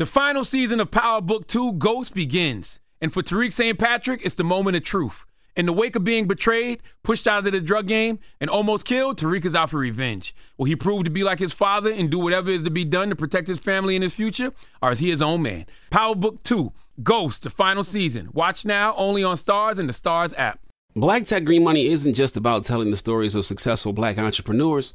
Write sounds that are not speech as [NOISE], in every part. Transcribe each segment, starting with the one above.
The final season of Power Book 2 Ghost begins. And for Tariq St. Patrick, it's the moment of truth. In the wake of being betrayed, pushed out of the drug game, and almost killed, Tariq is out for revenge. Will he prove to be like his father and do whatever is to be done to protect his family and his future? Or is he his own man? Power Book 2 Ghost, the final season. Watch now only on Starz and the Starz app. Black Tech Green Money isn't just about telling the stories of successful black entrepreneurs.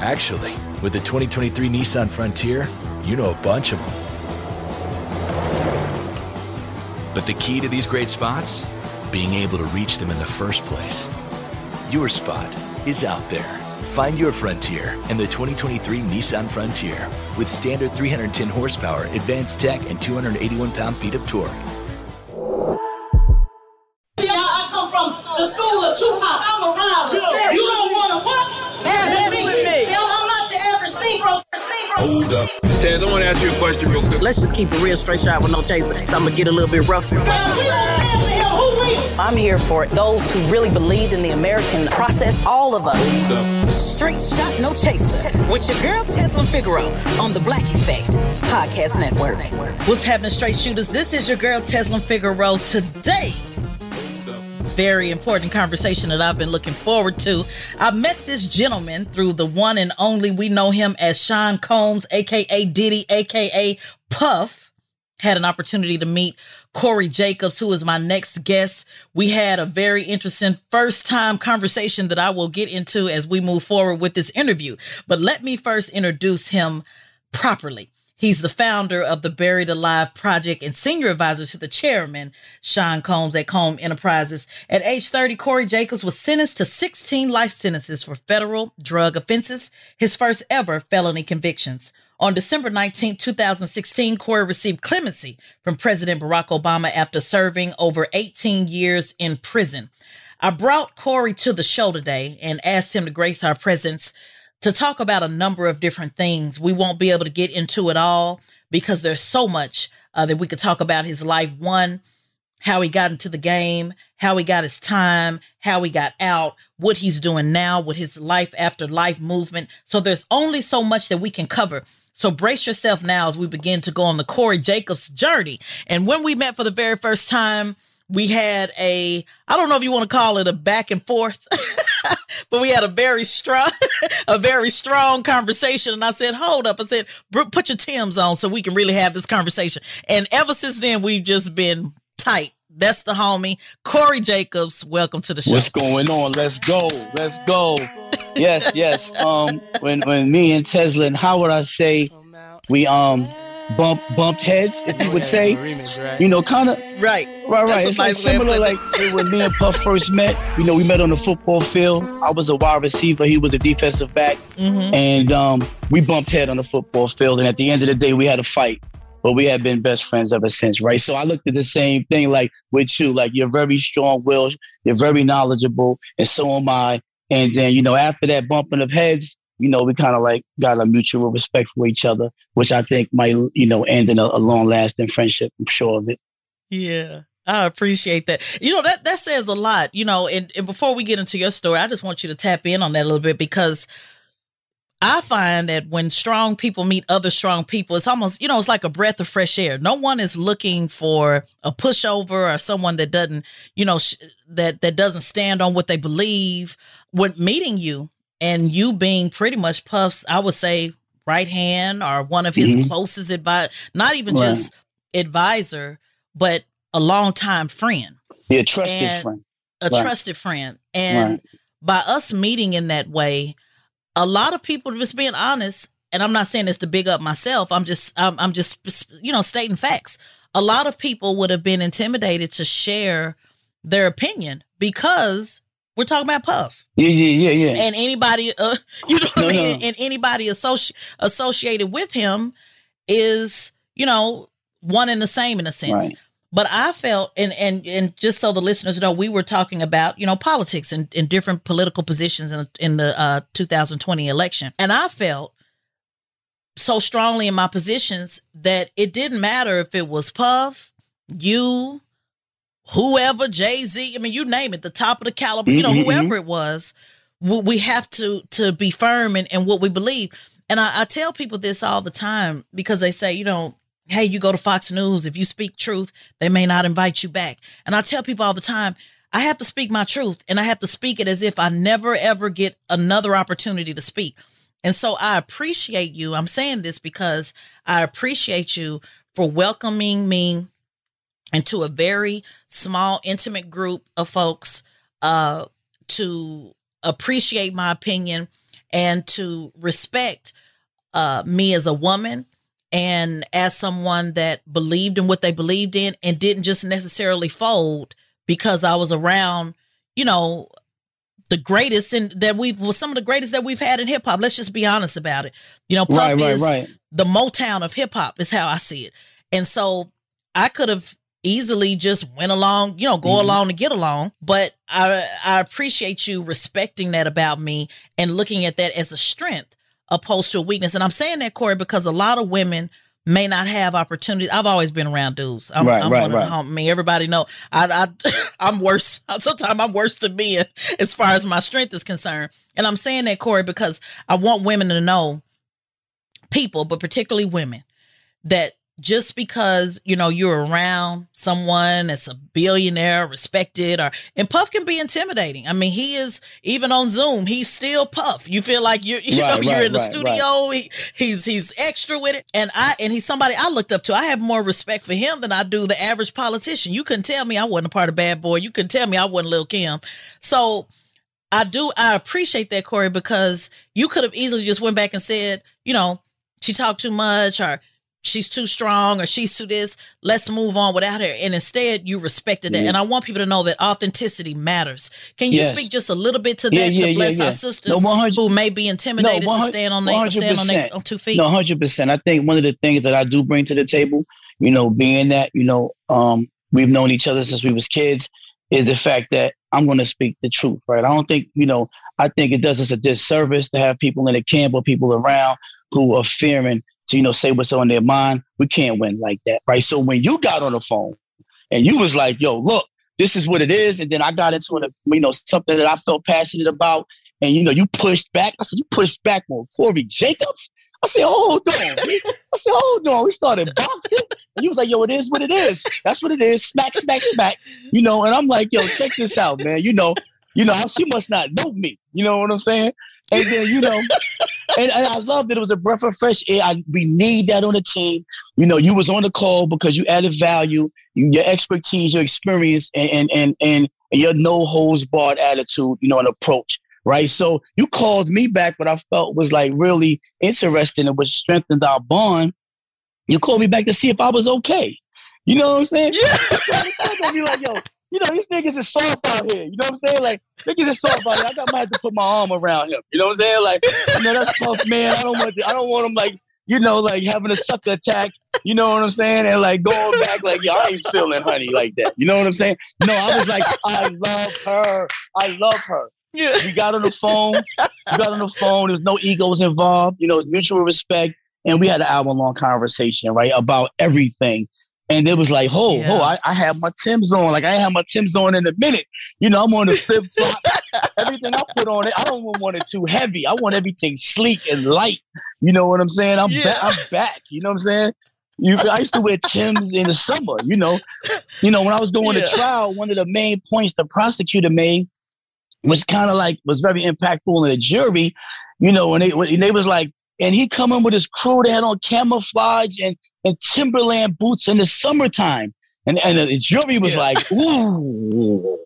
Actually, with the 2023 Nissan Frontier, you know a bunch of them. But the key to these great spots? Being able to reach them in the first place. Your spot is out there. Find your frontier in the 2023 Nissan Frontier with standard 310 horsepower, advanced tech, and 281 pound feet of torque. See, I, come from the school of Tupac. I'm around. You don't want to what? Let me. I'm not your average Negro. Hold up. Taz, I want to ask you a question real quick. Let's just keep a real straight shot with no chaser. So I'm gonna get a little bit rough. Well, we don't stand for him. Who will? I'm here for those who really believe in the American process. All of us. Straight shot, no chaser. With your girl Tezlyn Figaro on the Black Effect Podcast Network. What's happening, straight shooters? This is your girl Tezlyn Figaro today very important conversation that I've been looking forward to. I met this gentleman through the one and only, we know him as Sean Combs, aka Diddy, aka Puff. Had an opportunity to meet Corey Jacobs, who is my next guest. We had a very interesting first time conversation that I will get into as we move forward with this interview. But let me first introduce him properly. He's the founder of the Buried Alive Project and senior advisor to the chairman, Sean Combs at Comb Enterprises. At age 30, Corey Jacobs was sentenced to 16 life sentences for federal drug offenses, his first ever felony convictions. On December 19, 2016, Corey received clemency from President Barack Obama after serving over 18 years in prison. I brought Corey to the show today and asked him to grace our presence to talk about a number of different things. We won't be able to get into it all because there's so much uh, that we could talk about his life. One, how he got into the game, how he got his time, how he got out, what he's doing now with his life after life movement. So there's only so much that we can cover. So brace yourself now as we begin to go on the Corey Jacobs journey. And when we met for the very first time, we had a, I don't know if you want to call it a back and forth. [LAUGHS] but we had a very strong, [LAUGHS] a very strong conversation. And I said, hold up. I said, put your Tim's on so we can really have this conversation. And ever since then, we've just been tight. That's the homie, Corey Jacobs. Welcome to the show. What's going on? Let's go. Let's go. yes, yes. Um, when when me and Tesla and how would I say we um bump bumped heads, [LAUGHS] if you would say. You know, kind of right, right, right. It's like similar like when me and Puff first met. You know, we met on the football field. I was a wide receiver, he was a defensive back, mm-hmm. and um, we bumped head on the football field. And at the end of the day, we had a fight. But we have been best friends ever since, right? So I looked at the same thing like with you, like you're very strong willed, you're very knowledgeable, and so am I. And then, you know, after that bumping of heads, you know, we kind of like got a mutual respect for each other, which I think might, you know, end in a, a long lasting friendship. I'm sure of it. Yeah. I appreciate that. You know, that, that says a lot, you know, and, and before we get into your story, I just want you to tap in on that a little bit because I find that when strong people meet other strong people, it's almost, you know, it's like a breath of fresh air. No one is looking for a pushover or someone that doesn't, you know, sh- that, that doesn't stand on what they believe. When meeting you, and you being pretty much Puff's, I would say, right hand or one of his mm-hmm. closest advisor, not even right. just advisor, but a longtime friend. Yeah, trusted and friend. A right. trusted friend. And right. by us meeting in that way, a lot of people, just being honest, and I'm not saying this to big up myself. I'm just, I'm, I'm just, you know, stating facts. A lot of people would have been intimidated to share their opinion because we're talking about Puff. Yeah, yeah, yeah, yeah. And anybody, uh, [LAUGHS] you know what no, I mean? No. And anybody associ- associated with him is, you know, one and the same in a sense. Right. But I felt, and and and just so the listeners know, we were talking about you know politics and, and different political positions in in the uh, 2020 election, and I felt so strongly in my positions that it didn't matter if it was Puff, you, whoever, Jay Z. I mean, you name it, the top of the caliber, you know, mm-hmm. whoever it was. We have to to be firm in, in what we believe. And I, I tell people this all the time because they say, you know, hey, you go to Fox News, if you speak truth, they may not invite you back. And I tell people all the time, I have to speak my truth and I have to speak it as if I never ever get another opportunity to speak. And so I appreciate you. I'm saying this because I appreciate you for welcoming me into a very small, intimate group of folks uh, to appreciate my opinion and to respect uh, me as a woman and as someone that believed in what they believed in and didn't just necessarily fold because I was around, you know, the greatest and that we've well, some of the greatest that we've had in hip hop. Let's just be honest about it. You know, Puff right, right, is right. the Motown of hip hop is how I see it. And so I could have easily just went along, you know, go mm-hmm. along to get along. But I I appreciate you respecting that about me and looking at that as a strength opposed to a weakness. And I'm saying that, Corey, because a lot of women may not have opportunities. I've always been around dudes. I'm, right, I'm right, one right. of the. I mean, everybody know I, I [LAUGHS] I'm worse. [LAUGHS] Sometimes I'm worse than men [LAUGHS] as far as my strength is concerned. And I'm saying that, Corey, because I want women to know, people, but particularly women, that just because you know you're around someone that's a billionaire respected or and puff can be intimidating. I mean he is even on zoom he's still puff. You feel like you're [LAUGHS] you right, know right, you're in the right, studio he, he's he's extra with it. And i and he's somebody i looked up to. I have more respect for him than i do the average politician. You couldn't tell me i wasn't a part of bad boy. You couldn't tell me i wasn't lil kim. So i do i appreciate that corey because you could have easily just went back and said you know she talked too much or she's too strong or she's too this. Let's move on without her. And instead you respected that. Yeah. and i want people to know that authenticity matters. Can you yes. speak just a little bit to that yeah, to bless our sisters no, who may be intimidated no, to stand on their stand on, their, on two feet? No 100% i think one of the things that i do bring to the table you know being that you know um, we've known each other since we was kids is the fact that i'm going to speak the truth right? I don't think you know i think it does us a disservice to have people in the camp or people around who are fearing to, you know, say what's on their mind. We can't win like that, right? So when you got on the phone and you was like, yo, look, this is what it is. And then I got into it, you know, something that I felt passionate about. And, you know, you pushed back. I said, you pushed back on Corey Jacobs? I said, hold on. I said, hold on. We started boxing. And he was like, yo, it is what it is. That's what it is. Smack, smack, smack. You know, and I'm like, yo, check this out, man. You know, you know, she must not know me. You know what I'm saying? And then, you know, and, and, I love that it was a breath of fresh air. I, we need that on the team. You know, you was on the call because you added value, you, your expertise, your experience, and and and, and your no holds barred attitude, you know, and approach. Right. So you called me back, what I felt was like really interesting and which strengthened our bond. You called me back to see if I was okay. You know what I'm saying? Yeah. [LAUGHS] I'm gonna be like, yo, you know, these niggas is soft out here. You know what I'm saying? Like, niggas is soft out here. I got might have to put my arm around him. You know what I'm saying? Like, you know, that's tough, man. I don't want to, I don't want him like, you know, like having a sucker attack. You know what I'm saying? And like going back, like, yo, I ain't feeling honey like that. You know what I'm saying? No, I was like, I love her. I love her. Yeah. We got on the phone. We got on the phone. There's no egos involved. You know, mutual respect. And we had an hour long conversation, right, about everything. And it was like, oh, yeah. oh, I, I have my Tim's on. Like I have my Tim's on in a minute. You know, I'm on the flip [LAUGHS] flop. everything I put on it, I don't want it too heavy. I want everything sleek and light. You know what I'm saying? I'm yeah. ba- I'm back. You know what I'm saying? You, I used to wear Tim's in the summer. You know, you know when I was doing yeah. the trial, one of the main points the prosecutor made was kind of like was very impactful in the jury. You know, when they when they was like, and he come in with his crew. They had on camouflage and, and Timberland boots in the summertime. And, and the jury was yeah. like, ooh.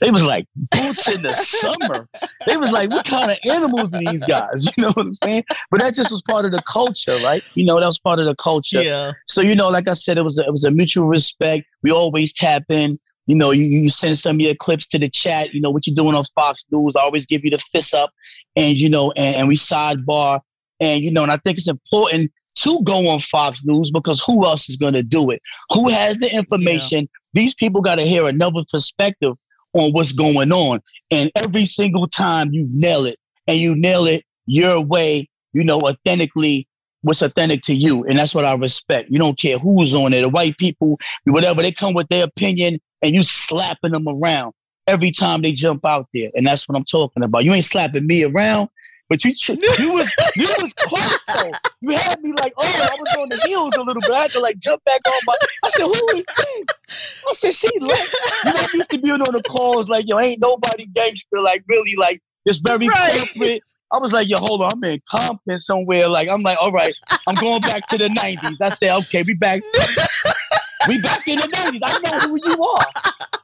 They was like, boots in the summer. They was like, what kind of animals are these guys? [LAUGHS] You know what I'm saying? But that just was part of the culture, right? You know, that was part of the culture. Yeah. So, you know, like I said, it was a, it was a mutual respect. We always tap in. You know, you, you send some of your clips to the chat. You know, what you're doing on Fox News. I always give you the fist up. And, you know, and, and we sidebar and, you know, and I think it's important to go on Fox News because who else is going to do it? Who has the information? Yeah. These people got to hear another perspective on what's going on. And every single time you nail it and you nail it your way, you know, authentically, what's authentic to you. And that's what I respect. You don't care who's on it, the white people, whatever, they come with their opinion and you slapping them around every time they jump out there. And that's what I'm talking about. You ain't slapping me around. But you, [LAUGHS] you was you was close though. You had me like, oh, I was on the heels a little bit. I had to like jump back on my. I said, who is this? I said, she like, you know, I used to be on the calls like, yo, ain't nobody gangster, like really, like just very right. corporate. I was like, yo, hold on, I'm in Compton somewhere. Like, I'm like, all right, I'm going back to the 90s. I said, okay, we back. [LAUGHS] we back in the 90s. I know who you are.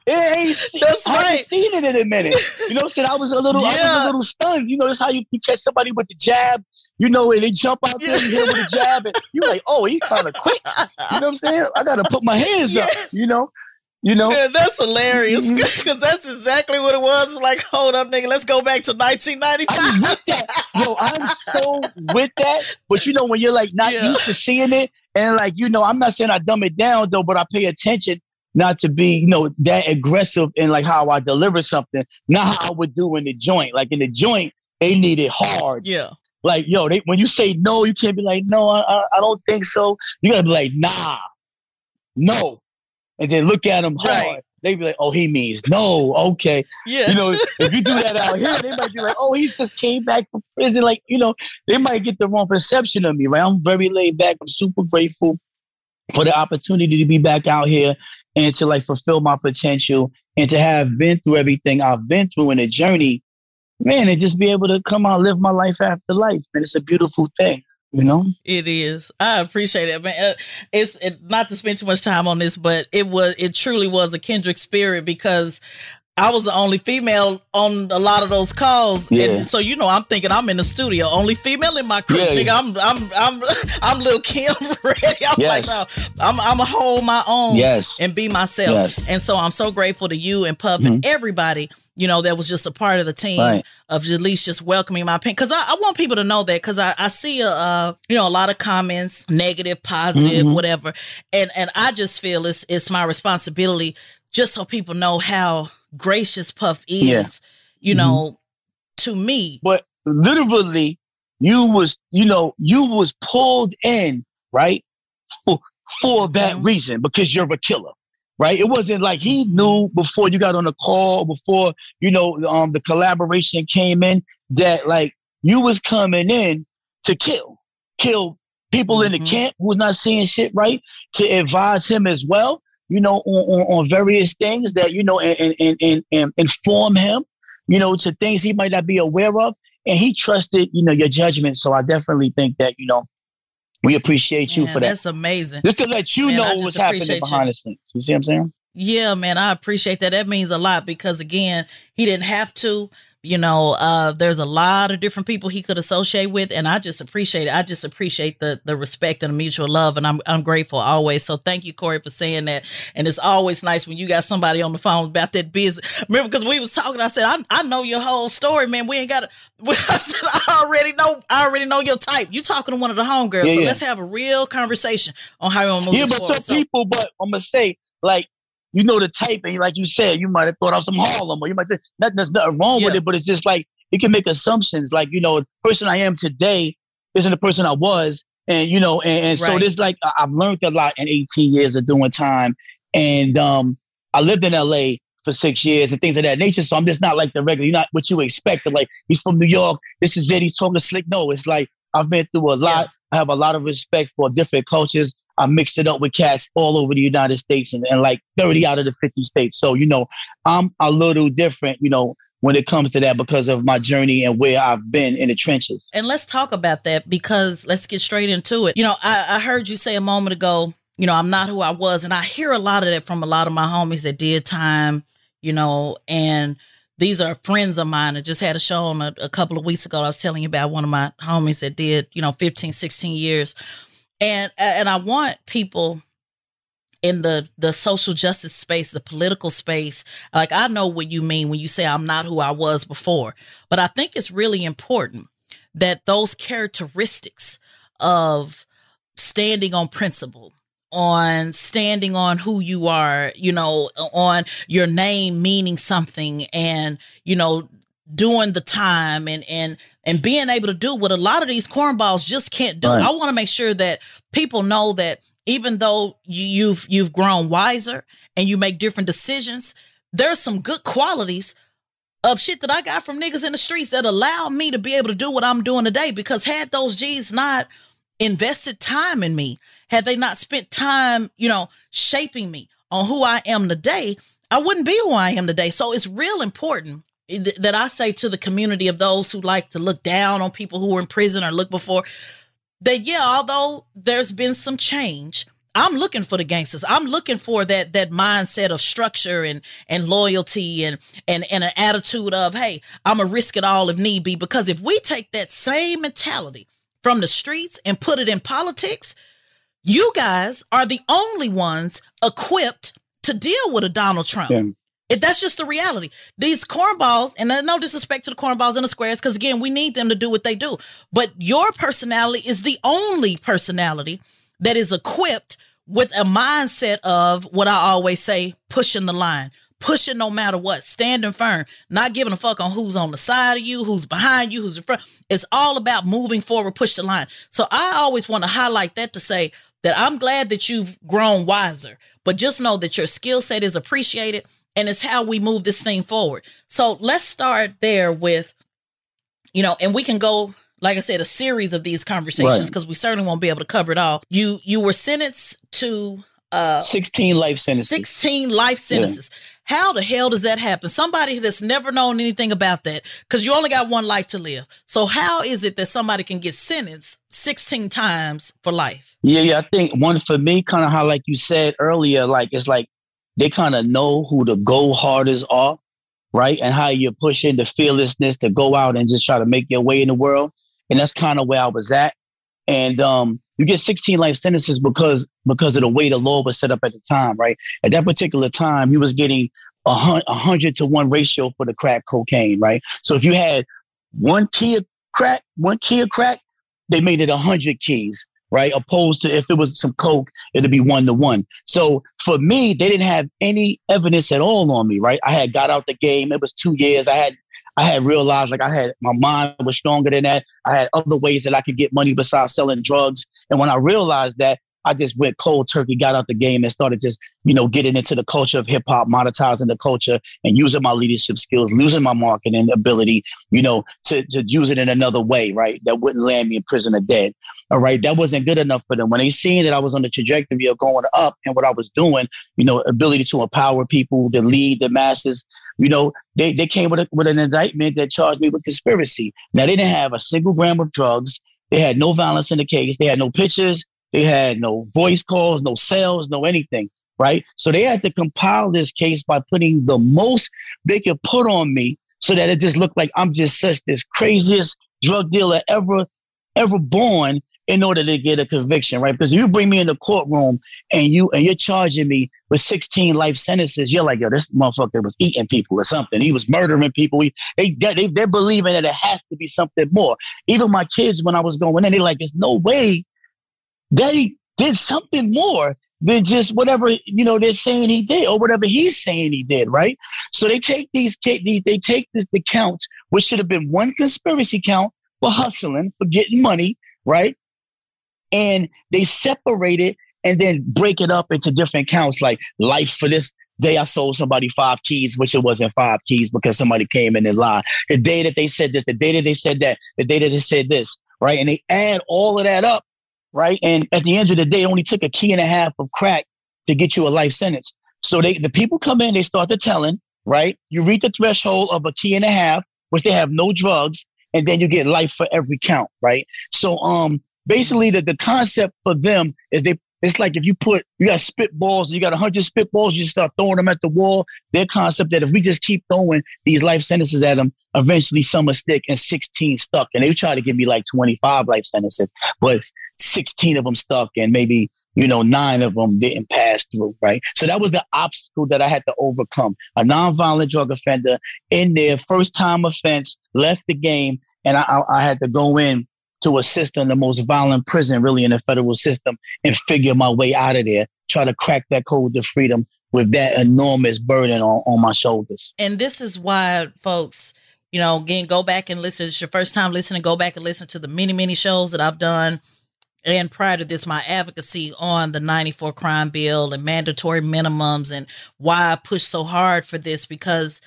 It ain't, [LAUGHS] That's I right. seen it in a minute. You know, said I was a little, yeah. I was a little stunned. You know, that's how you, you catch somebody with the jab. You know, and they jump out there, you hit with a jab, and you're like, oh, he's kind of quick. You know what I'm saying? I gotta put my hands yes. up. You know, you know, Man, that's hilarious because mm-hmm. [LAUGHS] that's exactly what it was. was. Like, hold up, nigga, let's go back to 1995. I'm with that. Yo, I'm so with that. But you know, when you're like not yeah. used to seeing it, and like, you know, I'm not saying I dumb it down though, but I pay attention not to be, you know, that aggressive in like how I deliver something, not how I would do in the joint. Like in the joint, they need it hard. Yeah. Like, yo, they, when you say no, you can't be like, no, I, I don't think so. You gotta be like, nah, no and then look at them hard. Right. They be like, oh, he means no, okay. Yeah. You know, if you do that out here, they might be like, oh, he just came back from prison. Like, you know, they might get the wrong perception of me, right? I'm very laid back. I'm super grateful for the opportunity to be back out here and to like fulfill my potential and to have been through everything I've been through in a journey, man, and just be able to come out live my life after life. And it's a beautiful thing you know it is i appreciate it man uh, it's it, not to spend too much time on this but it was it truly was a kindred spirit because I was the only female on a lot of those calls, yeah. and so you know, I'm thinking I'm in the studio, only female in my crew. Yeah. Nigga, I'm I'm I'm [LAUGHS] I'm little Kim [LAUGHS] ready. I'm yes. like, no, I'm I'm gonna hold my own, yes. and be myself. Yes. And so I'm so grateful to you and Puff mm-hmm. and everybody, you know, that was just a part of the team right. of at least just welcoming my pain. Because I, I, want people to know that because I, I see a uh, you know a lot of comments, negative, positive, mm-hmm. whatever, and and I just feel it's it's my responsibility just so people know how gracious Puff is, yeah. you mm-hmm. know, to me. But literally, you was, you know, you was pulled in, right? For, for that mm-hmm. reason, because you're a killer. Right. It wasn't like he knew mm-hmm. before you got on the call, before, you know, um, the collaboration came in that like you was coming in to kill, kill people mm-hmm. in the mm-hmm. camp who was not seeing shit right, to advise him as well you know, on, on, on various things that, you know, and, and, and, and inform him, you know, to things he might not be aware of. And he trusted, you know, your judgment. So I definitely think that, you know, we appreciate you man, for that. That's amazing. Just to let you man, know what's happening behind you. the scenes. You see what I'm saying? Yeah, man, I appreciate that. That means a lot because again, he didn't have to you know uh there's a lot of different people he could associate with and i just appreciate it. I just appreciate the the respect and the mutual love and i'm i'm grateful always. So thank you corey for saying that. And it's always nice when you got somebody on the phone about that business. Remember because we was talking i said I, I know your whole story man. We ain't got [LAUGHS] i said i already know i already know your type. You talking to one of the homegirls yeah, so yeah. let's have a real conversation on how you want to move yeah but some so, people but i'm gonna say like you know the type, and like you said, you might have thought of some Harlem, or you might think nothing, there's nothing wrong yeah. with it, but it's just like you can make assumptions. Like you know, the person I am today isn't the person I was, and you know, and, and right. so this like I've learned a lot in 18 years of doing time, and um, I lived in LA for six years and things of that nature. So I'm just not like the regular. You're not what you expect. Like he's from New York. This is it. He's talking slick. No, it's like I've been through a lot. Yeah. I have a lot of respect for different cultures. I mixed it up with cats all over the United States and, and like 30 out of the 50 states. So, you know, I'm a little different, you know, when it comes to that because of my journey and where I've been in the trenches. And let's talk about that because let's get straight into it. You know, I, I heard you say a moment ago, you know, I'm not who I was. And I hear a lot of that from a lot of my homies that did time, you know, and these are friends of mine. I just had a show on a, a couple of weeks ago. I was telling you about one of my homies that did, you know, 15, 16 years and uh, and I want people in the the social justice space, the political space. Like I know what you mean when you say I'm not who I was before, but I think it's really important that those characteristics of standing on principle on standing on who you are, you know, on your name meaning something and, you know, doing the time and and and being able to do what a lot of these cornballs just can't do. Right. I want to make sure that people know that even though you, you've you've grown wiser and you make different decisions, there's some good qualities of shit that I got from niggas in the streets that allowed me to be able to do what I'm doing today. Because had those G's not invested time in me, had they not spent time, you know, shaping me on who I am today, I wouldn't be who I am today. So it's real important that I say to the community of those who like to look down on people who were in prison or look before that, yeah, although there's been some change, I'm looking for the gangsters. I'm looking for that that mindset of structure and and loyalty and and and an attitude of, hey, I'm a risk it all if need be. Because if we take that same mentality from the streets and put it in politics, you guys are the only ones equipped to deal with a Donald Trump. Yeah. It, that's just the reality. These cornballs, and no disrespect to the cornballs and the squares, because again, we need them to do what they do. But your personality is the only personality that is equipped with a mindset of what I always say, pushing the line, pushing no matter what, standing firm, not giving a fuck on who's on the side of you, who's behind you, who's in front. It's all about moving forward, push the line. So I always want to highlight that to say that I'm glad that you've grown wiser, but just know that your skill set is appreciated and it's how we move this thing forward. So let's start there with, you know, and we can go, like I said, a series of these conversations because right. we certainly won't be able to cover it all. You you were sentenced to uh 16 life sentences 16 life sentences yeah. how the hell does that happen somebody that's never known anything about that because you only got one life to live so how is it that somebody can get sentenced 16 times for life yeah yeah i think one for me kind of how like you said earlier like it's like they kind of know who the go harders are right and how you're pushing the fearlessness to go out and just try to make your way in the world and that's kind of where i was at and um you get 16 life sentences because because of the way the law was set up at the time, right? At that particular time, you was getting a hundred to one ratio for the crack cocaine, right? So if you had one key of crack, one key of crack, they made it a hundred keys, right? Opposed to if it was some coke, it'd be one to one. So for me, they didn't have any evidence at all on me, right? I had got out the game. It was two years. I had I had realized like I had my mind was stronger than that. I had other ways that I could get money besides selling drugs. And when I realized that, I just went cold turkey, got out the game, and started just, you know, getting into the culture of hip hop, monetizing the culture, and using my leadership skills, losing my marketing ability, you know, to, to use it in another way, right? That wouldn't land me in prison or dead. All right. That wasn't good enough for them. When they seen that I was on the trajectory of going up and what I was doing, you know, ability to empower people, to lead the masses, you know, they, they came with, a, with an indictment that charged me with conspiracy. Now, they didn't have a single gram of drugs. They had no violence in the case. They had no pictures. They had no voice calls, no sales, no anything, right? So they had to compile this case by putting the most they could put on me so that it just looked like I'm just such this craziest drug dealer ever, ever born in order to get a conviction, right? Because if you bring me in the courtroom and you and you're charging me with 16 life sentences, you're like, yo, this motherfucker was eating people or something. He was murdering people. He, they, they they're believing that it has to be something more. Even my kids, when I was going in, they're like, there's no way he did something more than just whatever you know they're saying he did or whatever he's saying he did, right? So they take these they, they take this the counts, which should have been one conspiracy count for hustling, for getting money, right? and they separate it and then break it up into different counts like life for this day I sold somebody five keys, which it wasn't five keys because somebody came in and lied. The day that they said this, the day that they said that, the day that they said this, right? And they add all of that up, right? And at the end of the day, it only took a key and a half of crack to get you a life sentence. So they the people come in, they start the telling, right? You reach the threshold of a key and a half, which they have no drugs, and then you get life for every count, right? So um basically the, the concept for them is they it's like if you put you got spitballs, you got hundred spitballs, you start throwing them at the wall. Their concept that if we just keep throwing these life sentences at them, eventually some will stick and 16 stuck. And they try to give me like 25 life sentences, but 16 of them stuck and maybe you know nine of them didn't pass through. Right. So that was the obstacle that I had to overcome. A nonviolent drug offender in their first time offense left the game, and I, I, had to go in to assist in the most violent prison really in the federal system and figure my way out of there, try to crack that code to freedom with that enormous burden on, on my shoulders. And this is why folks, you know, again, go back and listen. It's your first time listening, go back and listen to the many, many shows that I've done. And prior to this, my advocacy on the 94 crime bill and mandatory minimums and why I pushed so hard for this because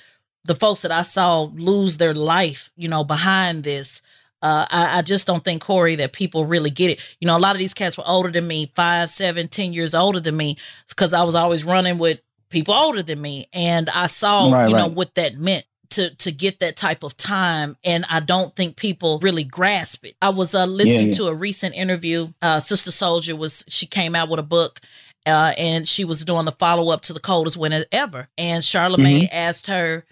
the folks that I saw lose their life, you know, behind this. Uh, I, I, just don't think Corey that people really get it. You know, a lot of these cats were older than me, five, seven, ten years older than me, because I was always running with people older than me, and I saw, right, you right. know, what that meant to to get that type of time and i don't think people really grasp it i was uh, listening yeah, yeah. to a recent interview uh, sister Souljah was she came out with a book uh, and she was doing the follow-up to the coldest winter ever and charlemagne mm-hmm. asked her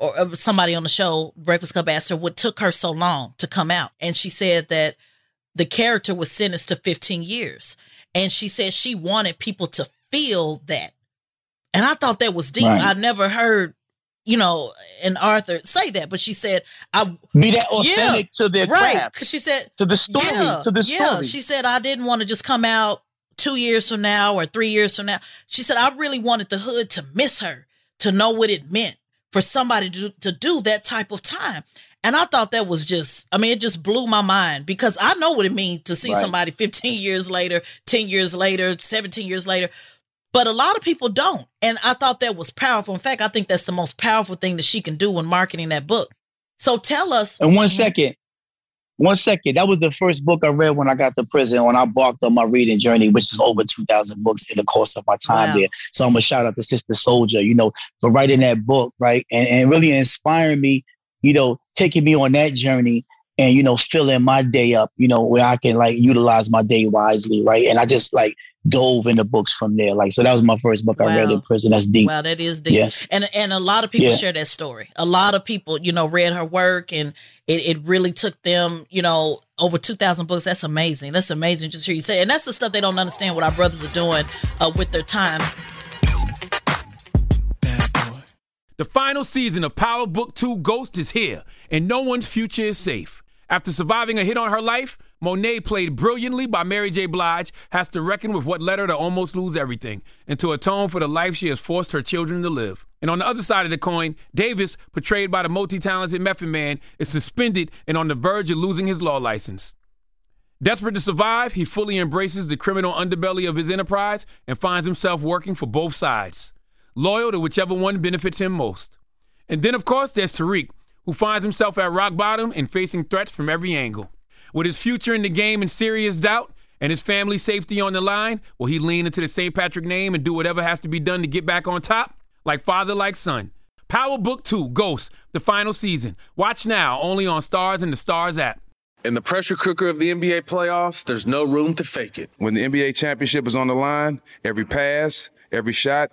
or uh, somebody on the show, Breakfast Club asked her what took her so long to come out. And she said that the character was sentenced to 15 years. And she said she wanted people to feel that. And I thought that was deep. Right. I never heard, you know, an Arthur say that, but she said, I be that authentic yeah, to their right. Cause she said to the story, yeah, to the story. Yeah. She said, I didn't want to just come out two years from now or three years from now. She said, I really wanted the hood to miss her, to know what it meant for somebody to, to do that type of time. And I thought that was just, I mean, it just blew my mind because I know what it means to see right. somebody 15 years later, 10 years later, 17 years later. But a lot of people don't. And I thought that was powerful. In fact, I think that's the most powerful thing that she can do when marketing that book. So tell us. And one mhm. second, one second. That was the first book I read when I got to prison, when I embarked on my reading journey, which is over 2,000 books in the course of my time wow. there. So I'm going to shout out to Sister Souljah, you know, for writing that book, right? And, and really inspiring me, you know, taking me on that journey and you know filling my day up you know where i can like utilize my day wisely right? And i just like dove into books from there. Like so that was my first book wow. i read in prison. That's deep. Wow that is deep. Yes. and and a lot of people yeah. share that story. A lot of people you know read her work and it, it really took them you know over 2000 books. That's amazing. That's amazing just hear you say and that's the stuff they don't understand what our brothers are doing uh, with their time. The final season of Power Book 2 Ghost is here, and no one's future is safe. After surviving a hit on her life, Monet, played brilliantly by Mary J. Blige, has to reckon with what led her to almost lose everything and to atone for the life she has forced her children to live. And on the other side of the coin, Davis, portrayed by the multi talented Method Man, is suspended and on the verge of losing his law license. Desperate to survive, he fully embraces the criminal underbelly of his enterprise and finds himself working for both sides, loyal to whichever one benefits him most. And then, of course, there's Tariq, who finds himself at rock bottom and facing threats from every angle. With his future in the game in serious doubt and his family's safety on the line, will he lean into the St. Patrick name and do whatever has to be done to get back on top? Like father, like son. Power Book 2 Ghost, the final season. Watch now only on Starz and the Starz app. In the pressure cooker of the NBA playoffs, there's no room to fake it. When the NBA championship is on the line, every pass, every shot,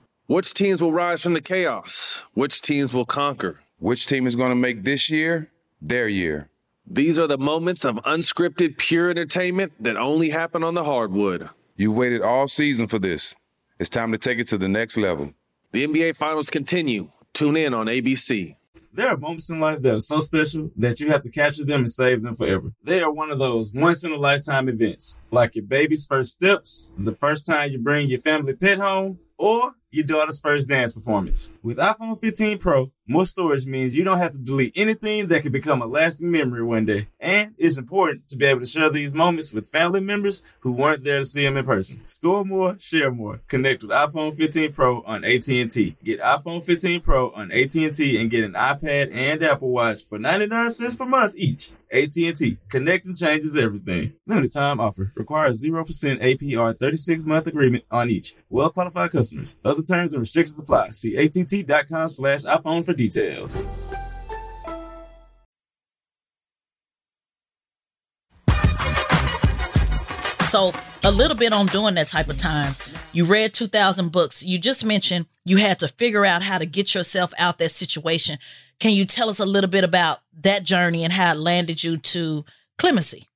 Which teams will rise from the chaos? Which teams will conquer? Which team is going to make this year their year? These are the moments of unscripted, pure entertainment that only happen on the hardwood. You've waited all season for this. It's time to take it to the next level. The NBA Finals continue. Tune in on ABC. There are moments in life that are so special that you have to capture them and save them forever. They are one of those once in a lifetime events, like your baby's first steps, the first time you bring your family pet home, or your daughter's first dance performance. With iPhone 15 Pro, more storage means you don't have to delete anything that could become a lasting memory one day. And it's important to be able to share these moments with family members who weren't there to see them in person. Store more, share more. Connect with iPhone 15 Pro on AT&T. Get iPhone 15 Pro on AT&T and get an iPad and Apple Watch for 99 cents per month each. AT&T. Connecting changes everything. Limited time offer. Requires 0% APR 36 month agreement on each. Well qualified customers. Other terms and restrictions apply. See att.com slash iPhone for details. So, a little bit on doing that type of time. You read 2,000 books. You just mentioned you had to figure out how to get yourself out that situation. Can you tell us a little bit about that journey and how it landed you to clemency?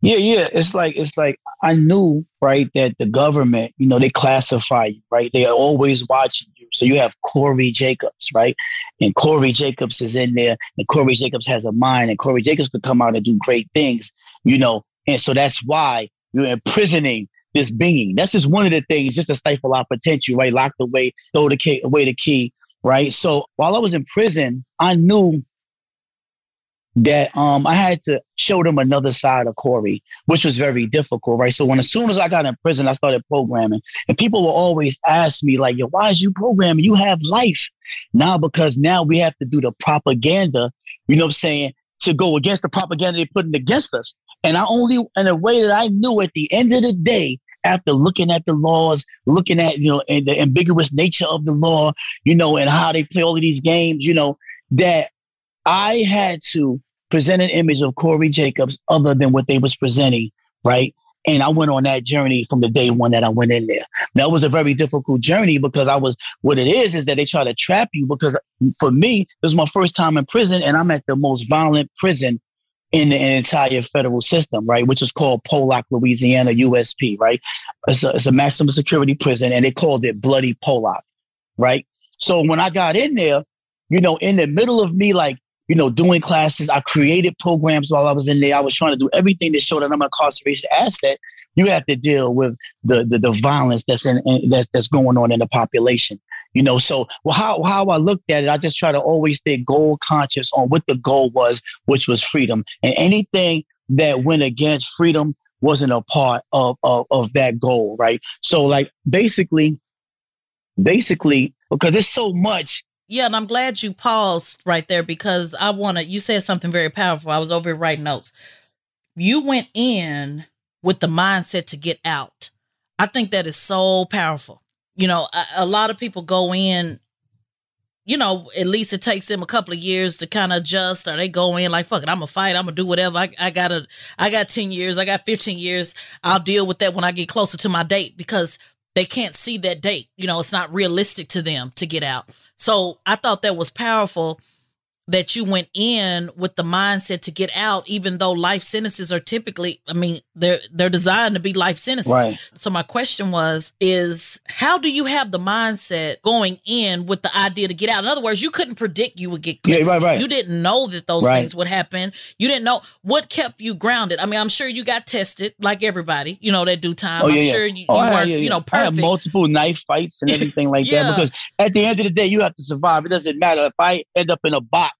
Yeah, yeah. It's like it's like I knew, right, that the government, you know, they classify you, right? They are always watching you. So you have Corey Jacobs, right? And Corey Jacobs is in there, and Corey Jacobs has a mind, and Corey Jacobs could come out and do great things, you know. And so that's why you're imprisoning this being. That's just one of the things, just to stifle our potential, right? Lock the way, throw the key, away the key, right? So while I was in prison, I knew that um I had to show them another side of Corey, which was very difficult, right? So when as soon as I got in prison, I started programming, and people will always ask me like, "Yo, why is you programming? You have life." Now because now we have to do the propaganda, you know what I'm saying, to go against the propaganda they're putting against us. And I only in a way that I knew at the end of the day, after looking at the laws, looking at you know and the ambiguous nature of the law, you know, and how they play all of these games, you know, that I had to present an image of Corey Jacobs other than what they was presenting, right? And I went on that journey from the day one that I went in there. That was a very difficult journey because I was, what it is, is that they try to trap you because for me, it was my first time in prison and I'm at the most violent prison in the entire federal system, right? Which is called Pollock, Louisiana, USP, right? It's a, it's a maximum security prison and they called it Bloody Pollock, right? So when I got in there, you know, in the middle of me like you know, doing classes. I created programs while I was in there. I was trying to do everything to show that I'm a incarceration asset. You have to deal with the the, the violence that's in, in that's that's going on in the population. You know, so well, how how I looked at it, I just try to always stay goal conscious on what the goal was, which was freedom, and anything that went against freedom wasn't a part of of, of that goal, right? So, like basically, basically, because it's so much yeah, and I'm glad you paused right there because I want to. You said something very powerful. I was over here writing notes. You went in with the mindset to get out. I think that is so powerful. You know, a, a lot of people go in, you know, at least it takes them a couple of years to kind of adjust, or they go in like, fuck it, I'm gonna fight, I'm gonna do whatever. I, I got a, I got 10 years, I got 15 years. I'll deal with that when I get closer to my date because they can't see that date. You know, it's not realistic to them to get out. So I thought that was powerful that you went in with the mindset to get out even though life sentences are typically i mean they're they're designed to be life sentences right. so my question was is how do you have the mindset going in with the idea to get out in other words you couldn't predict you would get crazy. Yeah, right, right. you didn't know that those right. things would happen you didn't know what kept you grounded i mean i'm sure you got tested like everybody you know that do time oh, i'm yeah, sure you, oh, you weren't yeah, you know perfect. i had multiple knife fights and everything like that [LAUGHS] because at the end of the day you have to survive it doesn't matter if i end up in a box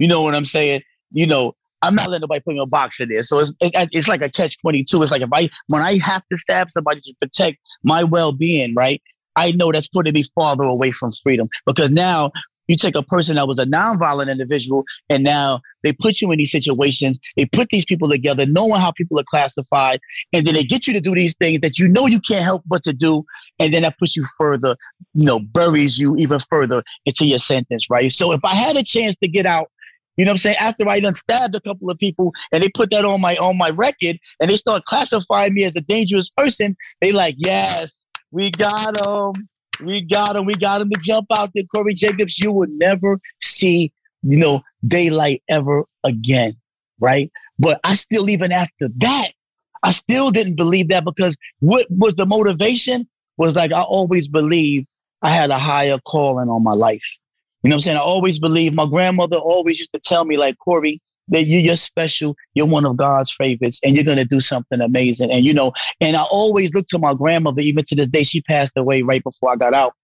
you know what I'm saying? You know, I'm not letting nobody put me in a box for this. So it's it, it's like a catch twenty two. It's like if I when I have to stab somebody to protect my well being, right? I know that's putting me farther away from freedom because now you take a person that was a nonviolent individual and now they put you in these situations. They put these people together, knowing how people are classified, and then they get you to do these things that you know you can't help but to do, and then that puts you further, you know, buries you even further into your sentence, right? So if I had a chance to get out you know what I'm saying? After I done stabbed a couple of people and they put that on my on my record and they start classifying me as a dangerous person, they like, yes, we got him. We got him. We got him to jump out there. Corey Jacobs, you will never see, you know, daylight ever again. Right. But I still, even after that, I still didn't believe that because what was the motivation was like, I always believed I had a higher calling on my life. You know what I'm saying? I always believe my grandmother always used to tell me, like, Corey, that you, you're special. You're one of God's favorites and you're going to do something amazing. And, you know, and I always look to my grandmother, even to this day, she passed away right before I got out.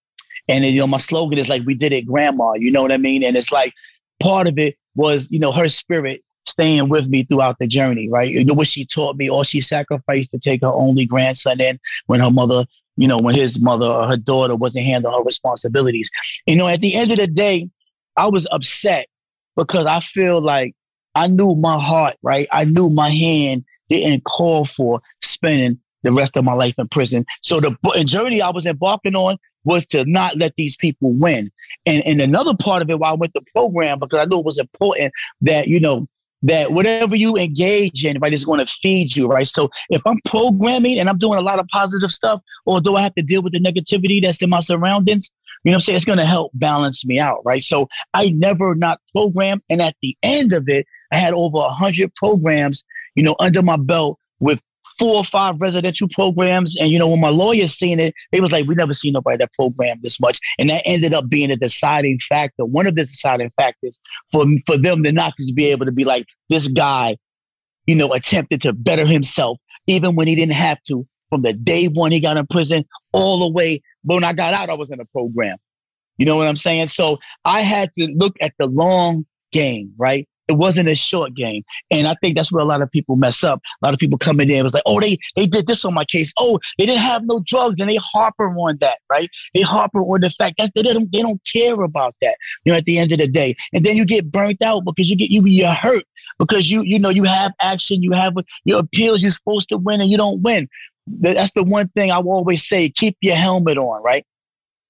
And, you know, my slogan is like, we did it, grandma. You know what I mean? And it's like part of it was, you know, her spirit staying with me throughout the journey, right? You know what she taught me, or she sacrificed to take her only grandson in when her mother you know, when his mother or her daughter wasn't handling her responsibilities. You know, at the end of the day, I was upset because I feel like I knew my heart, right? I knew my hand didn't call for spending the rest of my life in prison. So the journey I was embarking on was to not let these people win. And and another part of it, why I went to program, because I knew it was important that, you know, that whatever you engage in, right, is going to feed you, right? So if I'm programming and I'm doing a lot of positive stuff, although I have to deal with the negativity that's in my surroundings, you know what I'm saying? It's going to help balance me out, right? So I never not program. And at the end of it, I had over a hundred programs, you know, under my belt with four or five residential programs. And, you know, when my lawyers seen it, they was like, we never seen nobody that programmed this much. And that ended up being a deciding factor, one of the deciding factors for, for them to not just be able to be like, this guy, you know, attempted to better himself, even when he didn't have to from the day one he got in prison all the way. But when I got out, I was in a program. You know what I'm saying? So I had to look at the long game, right? It wasn't a short game. And I think that's where a lot of people mess up. A lot of people come in there and was like, oh, they, they did this on my case. Oh, they didn't have no drugs. And they harper on that, right? They harper on the fact that they don't, they don't care about that, you know, at the end of the day. And then you get burnt out because you get, you, you're hurt because you, you know, you have action, you have your appeals, you're supposed to win and you don't win. That's the one thing I will always say, keep your helmet on, right?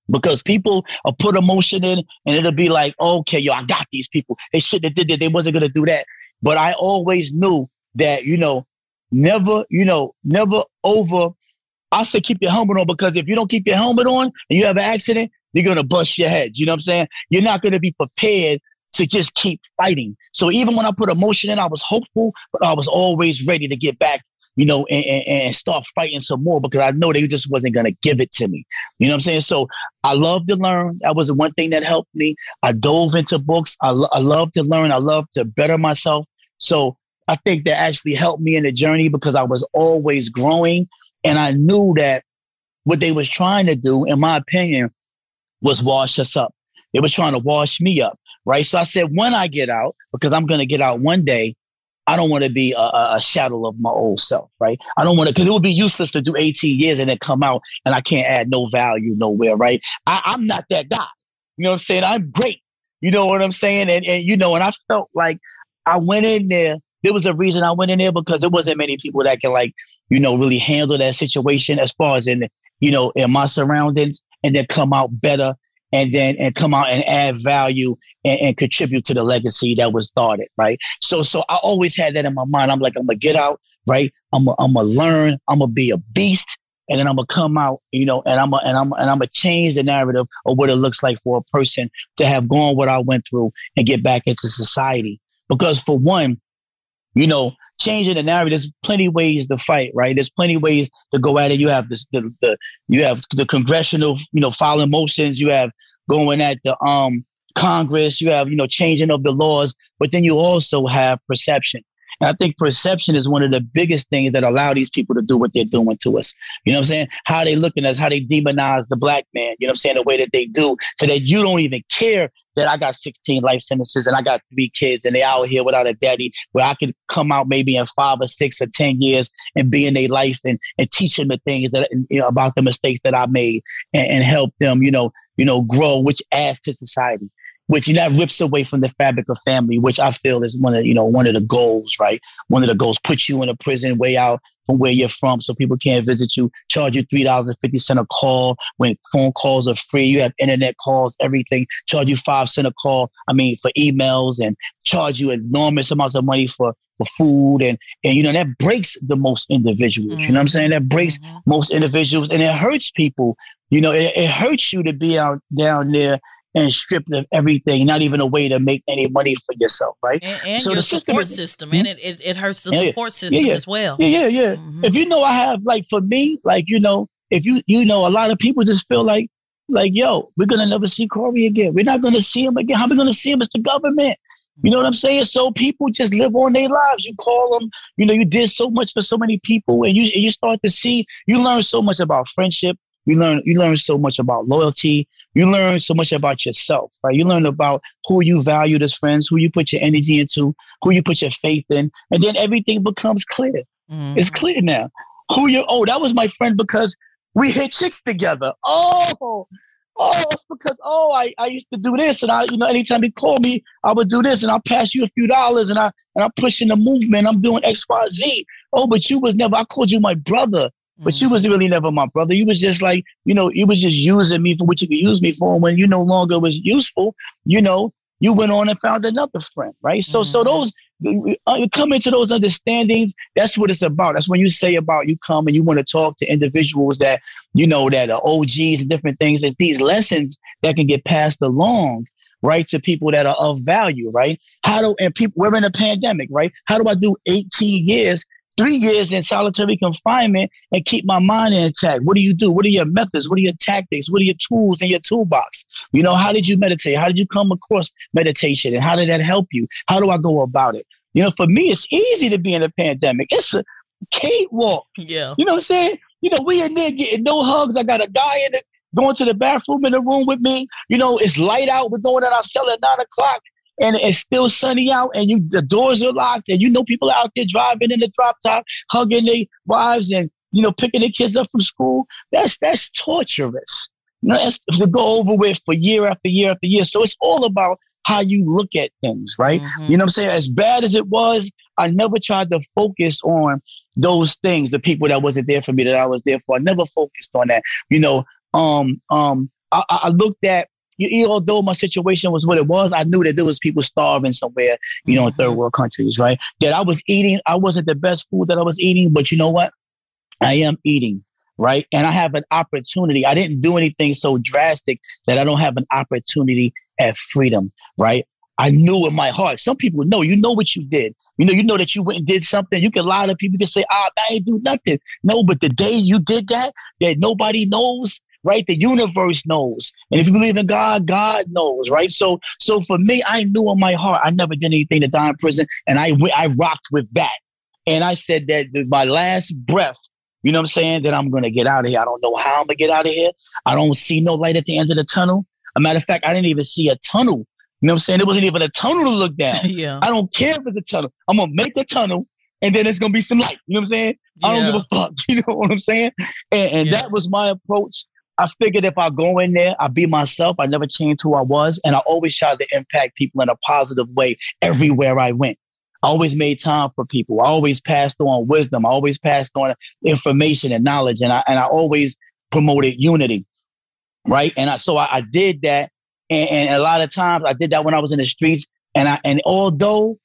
Because people will put emotion in and it'll be like, okay, yo, I got these people. They shouldn't have did that. They wasn't gonna do that. But I always knew that, you know, never, you know, never over. I say keep your helmet on because if you don't keep your helmet on and you have an accident, you're gonna bust your head. You know what I'm saying? You're not gonna be prepared to just keep fighting. So even when I put emotion in, I was hopeful, but I was always ready to get back you know, and, and, start fighting some more because I know they just wasn't to give it to me. You know what I'm saying? So I love to learn. That was the one thing that helped me. I dove into books. I, lo- I love to learn. I love to better myself. So I think that actually helped me in the journey because I was always growing. And I knew that what they was trying to do, in my opinion, was wash us up. They were trying to wash me up. Right. So I said, when I get out, because I'm to get out one day, I don't want to be a, a, shadow of my old self, right? I don't want to, because it would be useless to do 18 years and then come out and I can't add no value nowhere, right? I, I'm not that guy. You know what I'm saying? I'm great. You know what I'm saying? And, and, you know, and I felt like I went in there. There was a reason I went in there because there wasn't many people that can, like, you know, really handle that situation as far as in, you know, in my surroundings and then come out better and then and come out and add value and, and, contribute to the legacy that was started, right? So so I always had that in my mind. I'm like, I'm gonna get out, right? I'm gonna I'm gonna learn, I'm gonna be a beast, and then I'm gonna come out, you know, and I'm a, and I'm and I'm gonna change the narrative of what it looks like for a person to have gone what I went through and get back into society. Because for one, you know, changing the narrative. There's plenty ways to fight, right? There's plenty ways to go at it. You have this, the, the you have the congressional, you know, filing motions. You have going at the um Congress. You have you know changing of the laws, but then you also have perception. And I think perception is one of the biggest things that allow these people to do what they're doing to us. You know what I'm saying? How they looking at us, how they demonize the black man, you know what I'm saying? The way that they do, so that you don't even care that I got 16 life sentences and I got three kids and they out here without a daddy, where I could come out maybe in five or six or 10 years and be in their life and, and teach them the things that, you know, about the mistakes that I made and, and help them, you know, you know, grow, which adds to society which that rips away from the fabric of family, which I feel is one of you know one of the goals, right? One of the goals puts you in a prison way out from where you're from, so people can't visit you. Charge you three dollars and fifty cent a call when phone calls are free. You have internet calls, everything. Charge you five cent a call. I mean for emails and charge you enormous amounts of money for for food and and you know that breaks the most individuals. Mm-hmm. You know what I'm saying? That breaks mm-hmm. most individuals and it hurts people. You know, it, it hurts you to be out down there and stripped of everything, not even a way to make any money for yourself, right? And, and so your the support system, is, and it, it, it, hurts the yeah, support system yeah, yeah. as well. Yeah, yeah, yeah. Mm-hmm. If you know, I have like for me, like you know, if you you know, a lot of people just feel like like yo, we're gonna never see Corey again. We're not gonna see him again. How are we gonna see him? It's the government. You know what I'm saying? So people just live on their lives. You call them, you know, you did so much for so many people, and you you start to see, you learn so much about friendship. You learn you learn so much about loyalty you learn so much about yourself, right? You learn about who you valued as friends, who you put your energy into, who you put your faith in, and then everything becomes clear. Mm-hmm. It's clear now. Who you? Oh, that was my friend because we hit chicks together. Oh, oh, it's because oh, I, I used to do this, and I, you know, anytime he called me, I would do this, and I'll pass you a few dollars, and I and I'm pushing the movement. I'm doing X, Y, Z. Oh, but you was never. I called you my brother. But you was really never my brother. You was just like, you know, you was just using me for what you could use me for. And when you no longer was useful, you know, you went on and found another friend, right? So, mm-hmm. so those you come into those understandings. That's what it's about. That's when you say about you come and you want to talk to individuals that you know that are OGs and different things. It's these lessons that can get passed along, right, to people that are of value, right? How do and people we're in a pandemic, right? How do I do 18 years three years in solitary confinement and keep my mind intact? What do you do? What are your methods? What are your tactics? What are your tools in your toolbox? You know, how did you meditate? How did you come across meditation? And how did that help you? How do I go about it? You know, for me, it's easy to be in a pandemic. It's a cakewalk. Yeah. You know what I'm saying? You know, we in there getting no hugs. I got a guy in it going to the bathroom in the room with me. You know, it's light out. We're going at our cell at nine o'clock and it's still sunny out and you the doors are locked and you know people out there driving in the drop top, hugging their wives and you know picking their kids up from school. That's that's torturous. You know, that's to go over with for year after year after year. So it's all about how you look at things, right? Mm-hmm. You know what I'm saying? As bad as it was, I never tried to focus on those things, the people that wasn't there for me that I was there for. I never focused on that. You know, um, um, I, I looked at you, although my situation was what it was, I knew that there was people starving somewhere, you know, in third mm-hmm. world countries, right? That I was eating, I wasn't the best food that I was eating, but you know what? I am eating, right? And I have an opportunity. I didn't do anything so drastic that I don't have an opportunity at freedom, right? I knew in my heart. Some people know, you know what you did. You know, you know that you went and did something. You can lie to people. You can say, ah, I ain't do nothing. No, but the day you did that, that nobody knows, right? The universe knows. And if you believe in God, God knows, right? So, so for me, I knew in my heart, I never did anything to die in prison. And I, I rocked with that. And I said that my last breath, you know what I'm saying? That I'm going to get out of here. I don't know how I'm going to get out of here. I don't see no light at the end of the tunnel. A matter of fact, I didn't even see a tunnel. You know what I'm saying? It wasn't even a tunnel to look down. [LAUGHS] yeah. I don't care if it's a tunnel. I'm going to make a tunnel and then it's going to be some light. You know what I'm saying? Yeah. I don't give a fuck. [LAUGHS] You know what I'm saying? And, and yeah. that was my approach I figured if I go in there, I be myself. I never changed who I was. And I always tried to impact people in a positive way everywhere I went. I always made time for people. I always passed on wisdom. I always passed on information and knowledge. And I, and I always promoted unity. Right. And I, so I, I did that. And, and a lot of times I did that when I was in the streets. And I, and although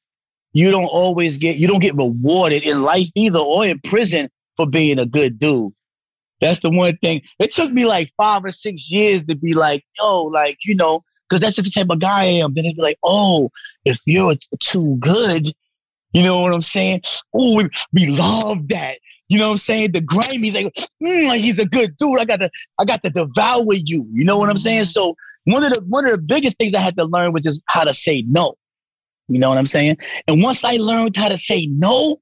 you don't always get, you don't get rewarded in life either or in prison for being a good dude. That's the one thing. It took me like five or six years to be like, yo, like, you know, because that's just the type of guy I am. Then it'd be like, oh, if you're too good, you know what I'm saying? Oh, we, love that. You know what I'm saying? The Grammys, like, mm, he's a good dude. I got to, I got to devour you. You know what I'm saying? So one of the one of the biggest things I had to learn was just how to say no. You know what I'm saying? And once I learned how to say no,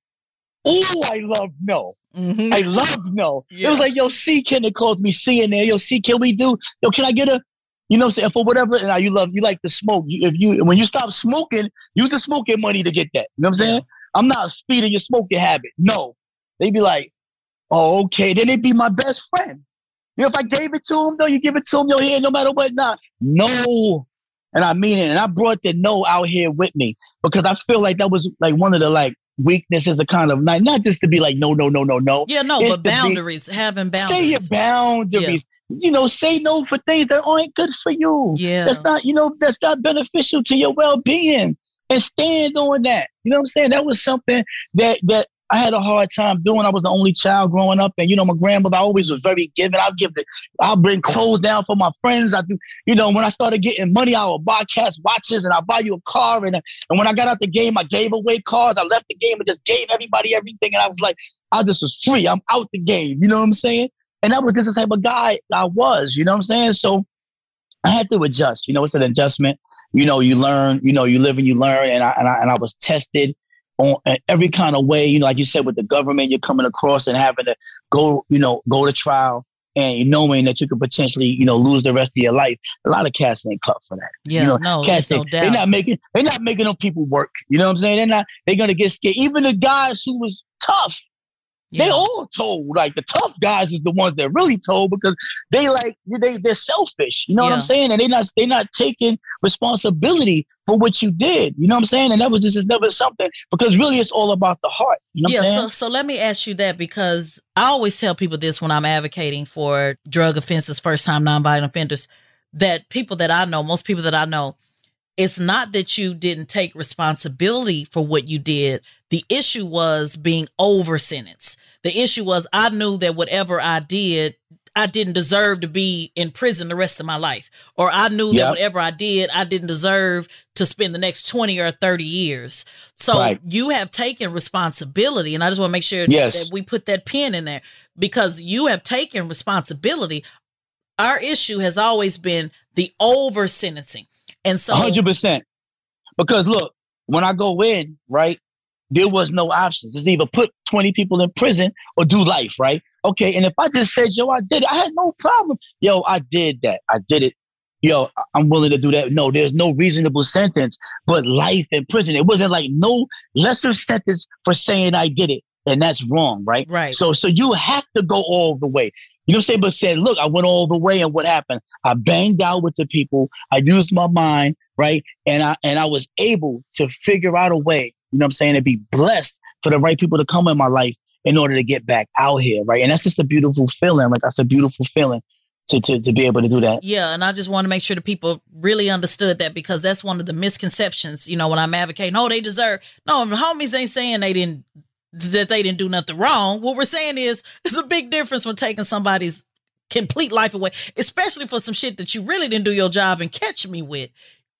oh, I love no. Mm-hmm. I love no. Yeah. It was like, yo, C can it called me C in there. Yo, C, can we do? Yo, can I get a? You know, say for whatever. And now you love, you like to smoke. You, if you when you stop smoking, use the smoking money to get that. You know what I'm saying? Yeah. I'm not speeding your smoking habit. No, they'd be like, oh, okay. Then they'd be my best friend. You know, if I gave it to them, though, you give it to them, yo, here, no matter what, not. No. And I mean it. And I brought the no out here with me because I feel like that was like one of the like weakness is a kind of not not just to be like no no no no no. Yeah no it's but boundaries be, having boundaries say your boundaries. Yeah. you know say no for things that aren't good for you. Yeah. That's not you know that's not beneficial to your well-being. And stand on that. You know what i'm saying? That was something that that I had a hard time doing. I was the only child growing up, and you know, my grandmother always was very giving. I'll give the, I'll bring clothes down for my friends. I do, you know, when I started getting money, I would buy cats watches, and I buy you a car. And and when I got out the game, I gave away cars. I left the game and just gave everybody everything. And I was like, I just was free. I'm out the game. You know what I'm saying? And that was just the type of guy I was. You know what I'm saying? So I had to adjust. You know, it's an adjustment. You know, you learn. You know, you live and you learn. And I and I, and I was tested on every kind of way. You know, like you said, with the government, you're coming across and having to go, you know, go to trial and knowing that you could potentially, you know, lose the rest of your life. A lot of cats ain't cut for that. Yeah, you know, no, cats no they're not making they're not making them people work. You know what I'm saying? They're not they're gonna get scared. Even the guys who was tough, yeah. They all told. Like the tough guys is the ones that really told because they like they they're selfish. You know yeah. what I'm saying? And they not they not taking responsibility for what you did. You know what I'm saying? And that was just is never something because really it's all about the heart. You know yeah. So so let me ask you that because I always tell people this when I'm advocating for drug offenses, first time nonviolent offenders, that people that I know, most people that I know, it's not that you didn't take responsibility for what you did. The issue was being over sentenced. The issue was I knew that whatever I did, I didn't deserve to be in prison the rest of my life. Or I knew yep. that whatever I did, I didn't deserve to spend the next 20 or 30 years. So right. you have taken responsibility. And I just want to make sure yes. that we put that pin in there because you have taken responsibility. Our issue has always been the over sentencing. And so 100%. Because look, when I go in, right, there was no options. It's either put 20 people in prison or do life, right? Okay. And if I just said, yo, I did it, I had no problem. Yo, I did that. I did it. Yo, I'm willing to do that. No, there's no reasonable sentence, but life in prison. It wasn't like no lesser sentence for saying I did it. And that's wrong, right? Right. So so you have to go all the way. You know what I'm saying? But said, look, I went all the way, and what happened? I banged out with the people. I used my mind, right? And I and I was able to figure out a way, you know what I'm saying, to be blessed for the right people to come in my life in order to get back out here, right? And that's just a beautiful feeling. Like that's a beautiful feeling to, to, to be able to do that. Yeah. And I just want to make sure the people really understood that because that's one of the misconceptions, you know, when I'm advocating, oh, they deserve, no, homies ain't saying they didn't that they didn't do nothing wrong. What we're saying is there's a big difference when taking somebody's complete life away, especially for some shit that you really didn't do your job and catch me with.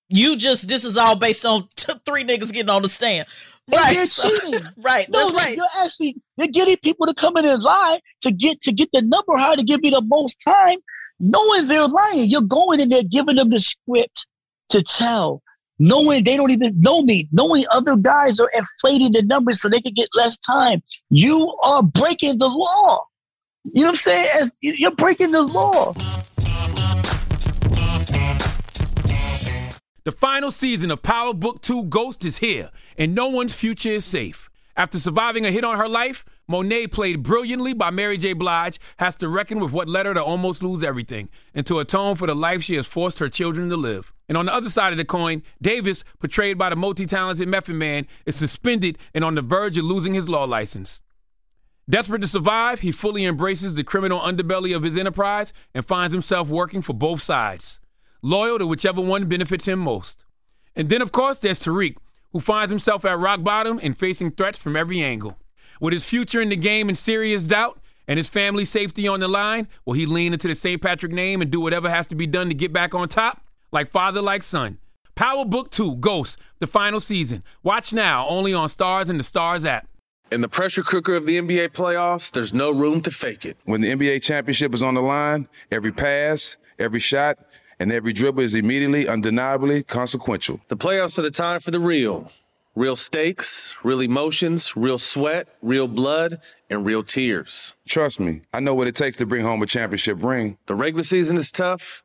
You just this is all based on t- three niggas getting on the stand. Right. They're cheating. [LAUGHS] right. No, that's right. You're actually you're getting people to come in and lie to get to get the number high to give me the most time, knowing they're lying. You're going in there giving them the script to tell knowing they don't even know me, knowing other guys are inflating the numbers so they can get less time. You are breaking the law. You know what I'm saying? As you're breaking the law. The final season of Power Book 2 Ghost is here, and no one's future is safe. After surviving a hit on her life, Monet, played brilliantly by Mary J. Blige, has to reckon with what led her to almost lose everything and to atone for the life she has forced her children to live. And on the other side of the coin, Davis, portrayed by the multi talented Method Man, is suspended and on the verge of losing his law license. Desperate to survive, he fully embraces the criminal underbelly of his enterprise and finds himself working for both sides, loyal to whichever one benefits him most. And then, of course, there's Tariq, who finds himself at rock bottom and facing threats from every angle. With his future in the game in serious doubt and his family's safety on the line, will he lean into the St. Patrick name and do whatever has to be done to get back on top? Like father, like son. Power Book 2 Ghost, the final season. Watch now only on Starz and the Starz app. In the pressure cooker of the NBA playoffs, there's no room to fake it. When the NBA championship is on the line, every pass, every shot, and every dribble is immediately, undeniably consequential. The playoffs are the time for the real. Real stakes, real emotions, real sweat, real blood, and real tears. Trust me, I know what it takes to bring home a championship ring. The regular season is tough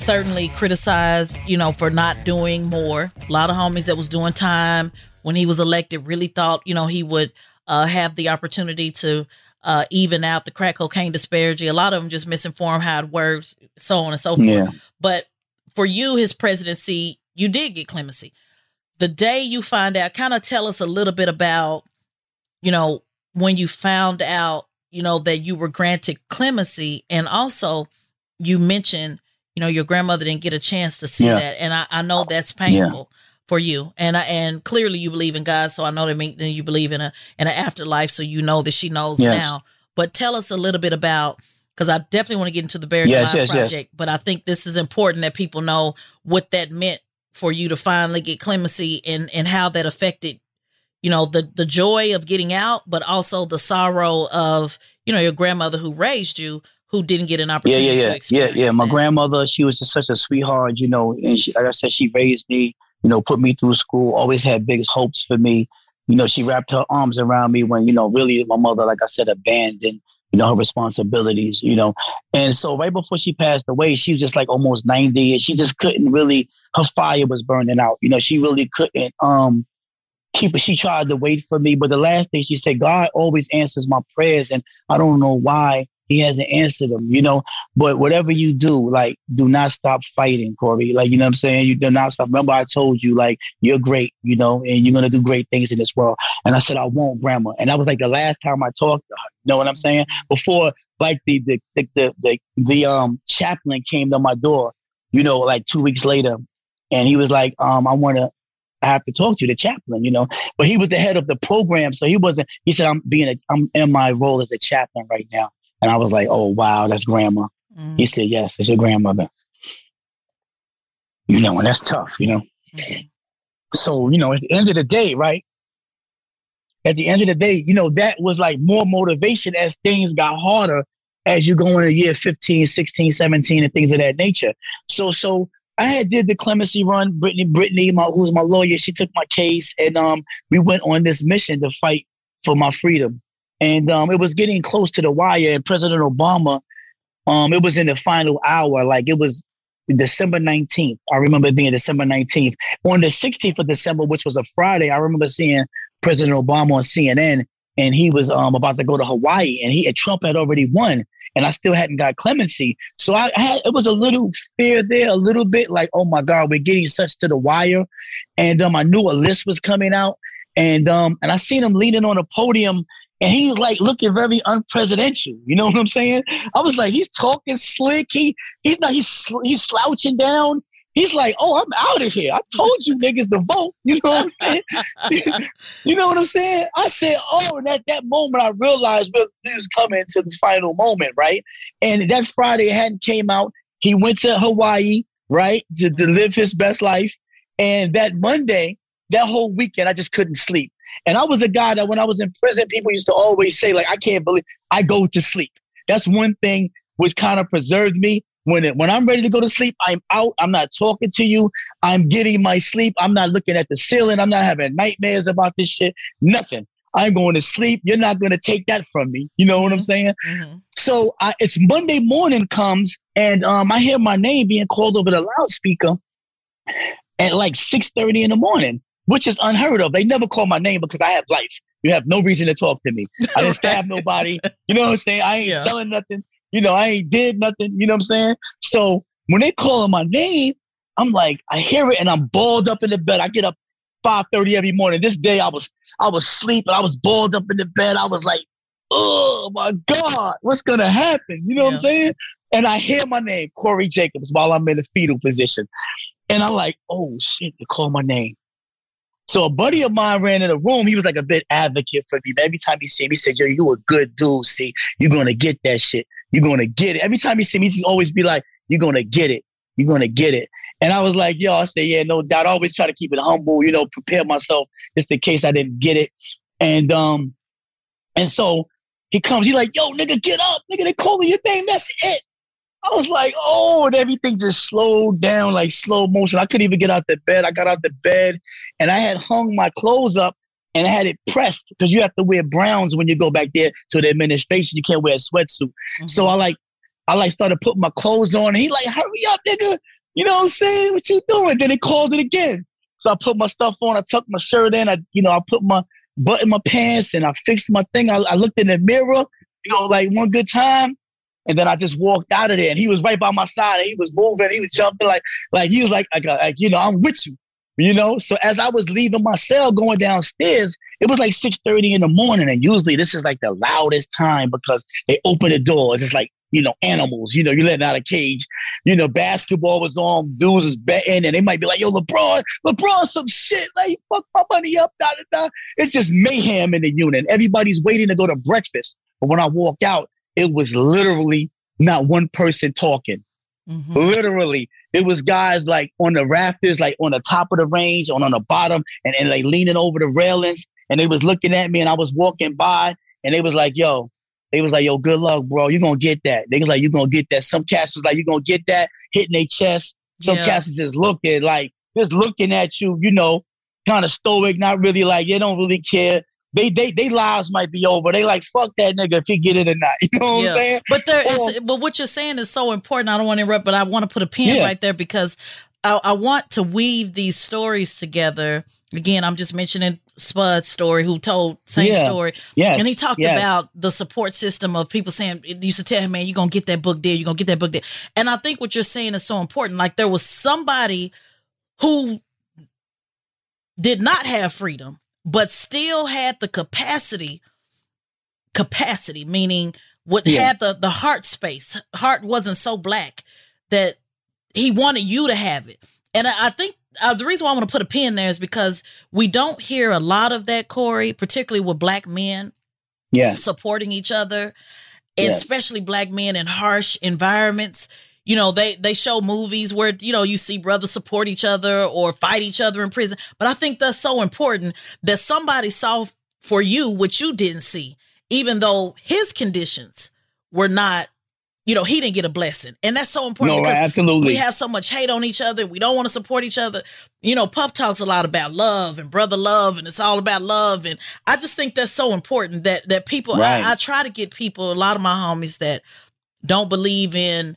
certainly criticized, you know, for not doing more. A lot of homies that was doing time when he was elected really thought, you know, he would uh, have the opportunity to uh, even out the crack cocaine disparity. A lot of them just misinformed how it works, so on and so forth. Yeah. But for you, his presidency, you did get clemency. The day you find out, kind of tell us a little bit about, you know, when you found out, you know, that you were granted clemency and also you mentioned, you know, your grandmother didn't get a chance to see Yeah. that. And I, I know that's painful for you. And I, and clearly you believe in God. So I know that mean you believe in a in an afterlife. So you know that she knows Yes. now. But tell us a little bit about because I definitely want to get into the Buried Yes, Alive yes. project, but I think this is important that people know what that meant for you to finally get clemency and and how that affected you know the the joy of getting out but also the sorrow of you know your grandmother who raised you who didn't get an Yeah, opportunity yeah, to yeah, yeah, yeah. My that. grandmother, she was just such a sweetheart, you know. And she, like I said, she raised me, you know, put me through school. Always had big hopes for me. You know, she wrapped her arms around me when, you know, really my mother, like I said, abandoned, you know, her responsibilities. You know, and so right before she passed away, she was just like almost ninety, and she just couldn't really. Her fire was burning out. You know, she really couldn't. Um, keep it. She tried to wait for me, but the last thing she said, God always answers my prayers, and I don't know why He hasn't answered them. You know, but whatever you do, like, do not stop fighting, Corey. Like, you know what I'm saying? You do not stop. Remember, I told you, like, you're great, you know, and you're gonna do great things in this world. And I said, I won't, Grandma. And that was like the last time I talked to her. You know what I'm saying? Before, like, the the the the the, the um chaplain came to my door. You know, like two weeks later, and he was like, um, I want to. I have to talk to you, the chaplain, you know. But he was the head of the program, so he wasn't. He said, "I'm being, a, I'm in my role as a chaplain right now." And I was like, "Oh wow, that's grandma." Mm-hmm. He said, "Yes, it's your grandmother." You know, and that's tough, you know. So you know, at the end of the day, right? At the end of the day, you know, that was like more motivation as things got harder as you go into year 15, 16, 17, and things of that nature. So, so I had did the clemency run. Brittany, Brittany, my, who's my lawyer, she took my case, and um, we went on this mission to fight for my freedom. And um, it was getting close to the wire, and President Obama, um, it was in the final hour, like it was December 19th. I remember being December 19th. On the 16th of December, which was a Friday, I remember seeing President Obama on CNN, and he was um, about to go to Hawaii, and he and Trump had already won, and I still hadn't got clemency. So I, I had it was a little fear there, a little bit like, oh my God, we're getting such to the wire, and um, I knew a list was coming out, and um, and I seen him leaning on a podium. And he was like looking very unpresidential. You know what I'm saying? I was like, he's talking slick. He he's not he's he's slouching down. He's like, oh, I'm out of here. I told you niggas to vote. You know what I'm saying? [LAUGHS] you know what I'm saying? I said, oh, and at that moment, I realized we was coming to the final moment, right? And that Friday hadn't came out. He went to Hawaii, right, to, to live his best life. And that Monday, that whole weekend, I just couldn't sleep. And I was the guy that when I was in prison, people used to always say, like, I can't believe I go to sleep. That's one thing which kind of preserved me. When it, when I'm ready to go to sleep, I'm out. I'm not talking to you. I'm getting my sleep. I'm not looking at the ceiling. I'm not having nightmares about this shit. Nothing. I'm going to sleep. You're not going to take that from me. You know what I'm saying? So I, it's Monday morning comes, and um, I hear my name being called over the loudspeaker at like 6:30 in the morning, which is unheard of. They never call my name because I have life. You have no reason to talk to me. I didn't [LAUGHS] stab nobody. You know what I'm saying? I ain't selling nothing. You know, I ain't did nothing. You know what I'm saying? So when they calling my name, I'm like, I hear it and I'm balled up in the bed. I get up 5:30 every morning. This day I was I was sleeping. I was balled up in the bed. I was like, oh my God, what's gonna happen? You know what I'm saying? And I hear my name, Corey Jacobs, while I'm in the fetal position. And I'm like, oh shit, they call my name. So a buddy of mine ran in the room. He was like a bit advocate for me. Every time he see me, he said, yo, you a good dude. See, you're gonna get that shit. You're gonna get it. Every time he see me, he always be like, you're gonna get it. You're gonna get it. And I was like, yo, I said, yeah, no doubt. I always try to keep it humble, you know, prepare myself just in case I didn't get it. And um, and so he comes, he like, yo, nigga, get up. Nigga, they calling your name. That's it. I was like, oh, and everything just slowed down like slow motion. I couldn't even get out the bed. I got out the bed and I had hung my clothes up and I had it pressed because you have to wear browns when you go back there to the administration. You can't wear a sweatsuit. Mm-hmm. So I like, I like started putting my clothes on. And he like, hurry up, nigga. You know what I'm saying? What you doing? Then he called it again. So I put my stuff on. I tucked my shirt in. I, you know, I put my butt in my pants and I fixed my thing. I, I looked in the mirror, you know, like one good time. And then I just walked out of there, and he was right by my side, and he was moving, he was jumping like, like he was like, like, uh, like you know, I'm with you. You know, so as I was leaving my cell going downstairs, it was like 6:30 in the morning. And usually this is like the loudest time because they open the doors. It's like, you know, animals, you know, you're letting out a cage. You know, basketball was on, dudes was betting, and they might be like, yo, LeBron, LeBron, some shit, like fuck my money up, da da da. It's just mayhem in the unit. Everybody's waiting to go to breakfast. But when I walk out, it was literally not one person talking. Mm-hmm. Literally, it was guys like on the rafters, like on the top of the range, on on the bottom, and, and like leaning over the railings. And they was looking at me, and I was walking by, and they was like, "Yo," they was like, "Yo, good luck, bro. You gonna get that." They was like, "You gonna get that." Some cats was like, "You gonna get that," hitting their chest. Some yeah. cats just looking like just looking at you, you know, kind of stoic, not really like they don't really care they they they lives might be over. They like fuck that nigga if he get it or not. [LAUGHS] You know what yeah. I'm saying? But there is, but what you're saying is so important. I don't want to interrupt, but I want to put a pin yeah. right there because I, I, want to weave these stories together. Again, I'm just mentioning Spud's story, who told same yeah. story. Yes. And he talked yes. about the support system of people saying, used to tell him, man, you're going to get that book there. You're going to get that book there. And I think what you're saying is so important. Like there was somebody who did not have freedom but still had the capacity capacity meaning would yeah. have the the heart space heart wasn't so black that he wanted you to have it and i, I think uh, the reason why i want to put a pin there is because we don't hear a lot of that corey particularly with black men yeah supporting each other yes. especially black men in harsh environments you know they they show movies where you know you see brothers support each other or fight each other in prison. But i think that's so important that somebody saw for you what you didn't see even though his conditions were not you know he didn't get a blessing. And that's so important no, because absolutely. we have so much hate on each other and we don't want to support each other. You know puff talks a lot about love and brother love and it's all about love. And i just think that's so important that that people right. I, I try to get people a lot of my homies that don't believe in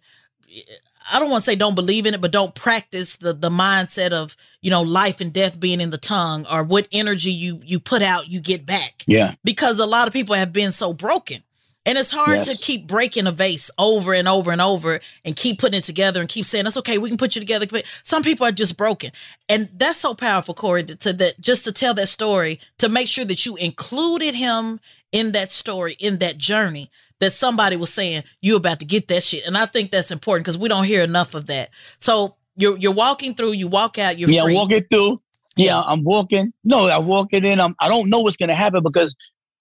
I don't want to say don't believe in it, but don't practice the the mindset of you know life and death being in the tongue, or what energy you you put out, you get back. Yeah, because a lot of people have been so broken, and it's hard yes. to keep breaking a vase over and over and over, and keep putting it together, and keep saying that's okay, we can put you together. But Some people are just broken, and that's so powerful, Corey, to, to that just to tell that story, to make sure that you included him in that story, in that journey, that somebody was saying you about to get that shit. And I think that's important because we don't hear enough of that. So you're you're walking through, you walk out, you're yeah, free. walking through. Yeah, I'm walking. No, I'm walking in. I'm, I don't know what's gonna happen because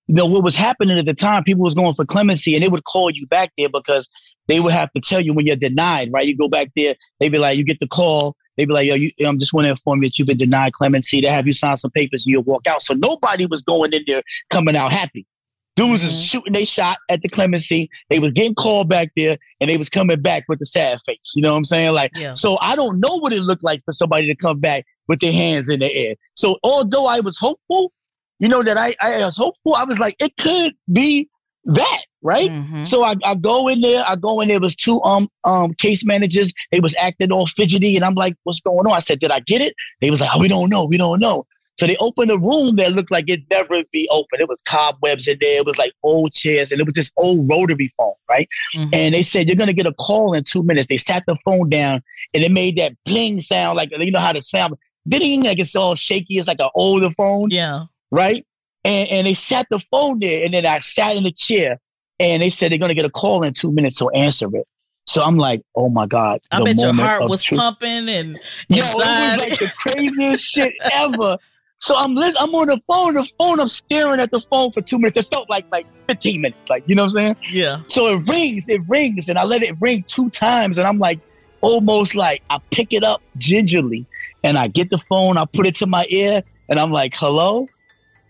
you know what was happening at the time. People was going for clemency, and they would call you back there because they would have to tell you when you're denied. Right? You go back there. They be like, you get the call. They be like, yo, you, I'm just want to inform you that you've been denied clemency. They have you sign some papers, and you'll walk out. So nobody was going in there coming out happy. Dudes mm-hmm. is shooting they shot at the clemency. They was getting called back there and they was coming back with a sad face. You know what I'm saying? Like, yeah. so I don't know what it looked like for somebody to come back with their hands in the air. So although I was hopeful, you know, that I, I was hopeful, I was like, it could be that, right? Mm-hmm. So I, I go in there, I go in there, was two um um case managers. They was acting all fidgety, and I'm like, what's going on? I said, Did I get it? They was like, oh, we don't know, we don't know. So they opened a room that looked like it'd never be open. It was cobwebs in there. It was like old chairs and it was this old rotary phone, right? Mm-hmm. And they said, you're going to get a call in two minutes. They sat the phone down and it made that bling sound like, you know how the sound, ding, like it's all shaky. It's like an older phone. Yeah. Right? And, and they sat the phone there and then I sat in the chair and they said they're going to get a call in two minutes. So answer it. So I'm like, oh my God. I bet your heart was truth. pumping and Yo, it was like the craziest shit [LAUGHS] ever. So I'm li- I'm on the phone, the phone, I'm staring at the phone for two minutes. It felt like like 15 minutes, like you know what I'm saying? Yeah. So it rings, it rings, and I let it ring two times, and I'm like almost like I pick it up gingerly, and I get the phone, I put it to my ear, and I'm like, hello,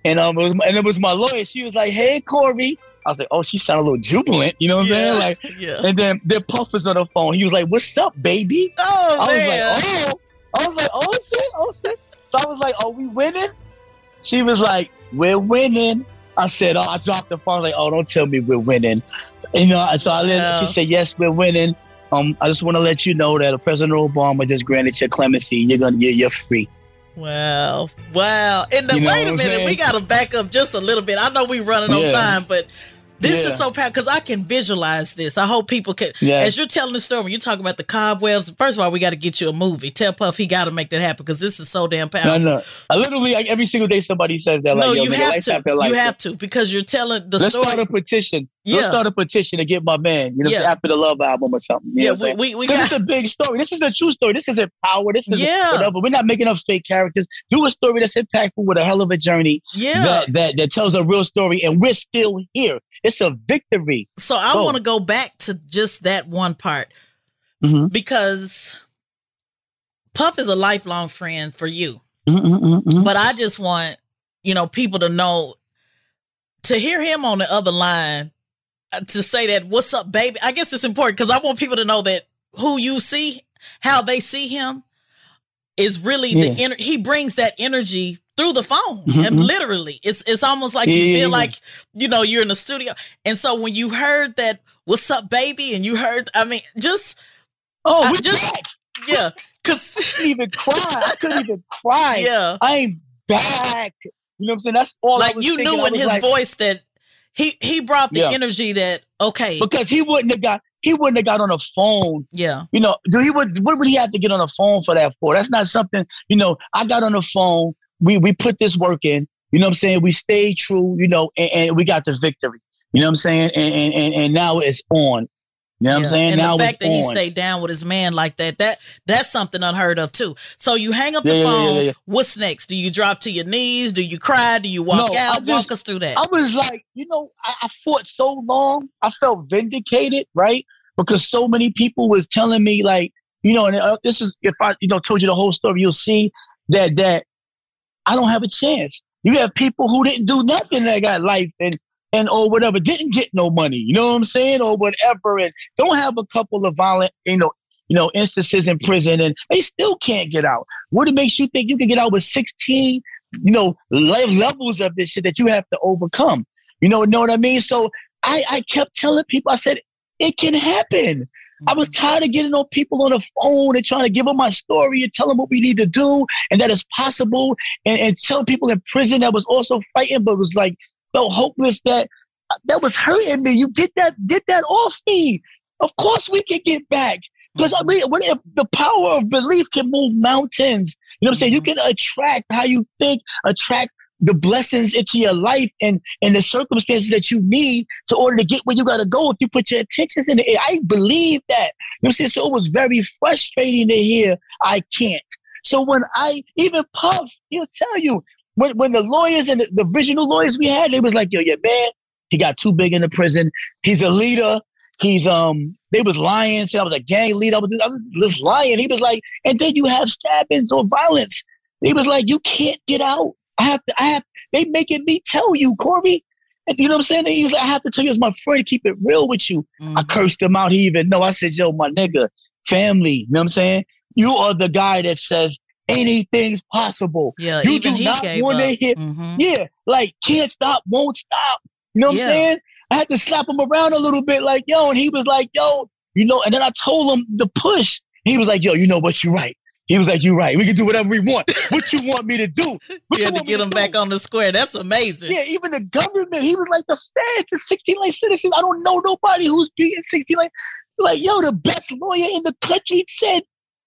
and um, it was my, and it was my lawyer. She was like, hey, Corby. I was like, oh, she sounded a little jubilant, you know what I'm yeah, saying? Like, [LAUGHS] yeah. And then the Puff was on the phone. He was like, "What's up, baby?" Oh I man. was like, "Oh," I was like, "Oh shit, oh shit." So I was like, "Are we winning?" She was like, "We're winning." I said, "Oh," I dropped the phone. Like, "Oh, don't tell me we're winning." You know, so I let, yeah. she said, "Yes, we're winning." Um, I just want to let you know that President Obama just granted your clemency. You're gonna, you're, you're free. Wow, wow! And the, you know wait a minute, we got to back up just a little bit. I know we running on time, but This Yeah. is so powerful because I can visualize this. I hope people can. Yes. As you're telling the story, you're talking about the cobwebs, first of all, we got to get you a movie. Tell Puff he got to make that happen because this is so damn powerful. no. no. I literally like every single day somebody says that. Like, no, yo, you have to. after life. You have to because you're telling the Let's story. start a petition. Yeah. Let's start a petition to get my man. You know, Yeah. after the love album or something. You Yeah, we- we- we got- it's a big story. This is a true story. This isn't power. This is Yeah. whatever. We're not making up fake characters. Do a story that's impactful with a hell of a journey. Yeah. That that that tells a real story, and we're still here. It's a victory. So I want to go back to just that one part Mhm. because Puff is a lifelong friend for you. Mm-hmm. But I just want, you know, people to know to hear him on the other line uh, to say that what's up baby. I guess it's important cuz I want people to know that who you see, how they see him is really the Yeah. ener- he brings that energy through the phone Mhm, and mhm. literally it's it's almost like Yeah, you feel like you know you're in the studio and so when you heard that what's up baby and you heard I mean just Oh, I we just back. yeah [LAUGHS] cuz I couldn't even cry. I couldn't even cry. Yeah. I ain't back. You know what I'm saying? That's all. Like you thinking. knew in his like- voice that he he brought the Yeah. energy that okay because he wouldn't have got he wouldn't have got on a phone. yeah You know, do he would what would he have to get on a phone for that for? That's not something, you know, I got on the phone, we we put this work in, you know what I'm saying? We stayed true, you know, and, and we got the victory. You know what I'm saying? And and, and, now it's on. You know what I'm saying? And now the fact that he stayed down with his man like that, that that's something unheard of too. So you hang up the Yeah, yeah, yeah, phone. yeah, yeah. What's next? Do you drop to your knees? Do you cry? Do you walk No, I out? just- Walk us through that. I was like, you know, I, I fought so long. I felt vindicated, right? Because so many people was telling me, like, you know, and uh, this is if I, you know, told you the whole story, you'll see that that I don't have a chance. You have people who didn't do nothing that got life and and or whatever, didn't get no money. You know what I'm saying, or whatever, and don't have a couple of violent, you know, you know, instances in prison, and they still can't get out. What it makes you think you can get out with 16, you know, le- levels of this shit that you have to overcome? You know, know what I mean? So I, I kept telling people, I said, it can happen. I was tired of getting on people on the phone and trying to give them my story and tell them what we need to do and that it's possible and, and tell people in prison that was also fighting but was like felt hopeless that uh, that was hurting me. You get that get that off me. Of course we can get back. Because I mean, what if the power of belief can move mountains? You know what I'm saying? You mm-hmm. can attract how you think, attract the blessings into your life and and the circumstances that you need to order to get where you gotta go if you put your attentions in it. I believe that. You know I'm saying? So it was very frustrating to hear I can't. So when I even Puff, he'll tell you when when the lawyers and the, the original lawyers we had, they was like, yo, your man, he got too big in the prison. He's a leader. He's um they was lying, said I was a gang leader. I was, I was just lying. He was like, and then you have stabbings or violence. He was like, you can't get out. I have to, I have they making me tell you, Corby. And you know what I'm saying? He's like, I have to tell you as my friend, keep it real with you. Mm-hmm. I cursed him out. He even know. I said, yo, my nigga, family. You know what I'm saying? You are the guy that says anything's possible. Yeah, you do he not want to hit. Yeah, like can't stop, won't stop. You know what Yeah. I'm saying? I had to slap him around a little bit, like yo, and he was like, yo, you know. And then I told him to push. He was like, yo, you know what? You're right. He was like, you're right. We can do whatever we want. [LAUGHS] what you want me to do? What You had to get him do? back on the square. That's amazing. Yeah, even the government. He was like the Fed, the 16 life citizens. I don't know nobody who's being 16 life. Like, yo, the best lawyer in the country said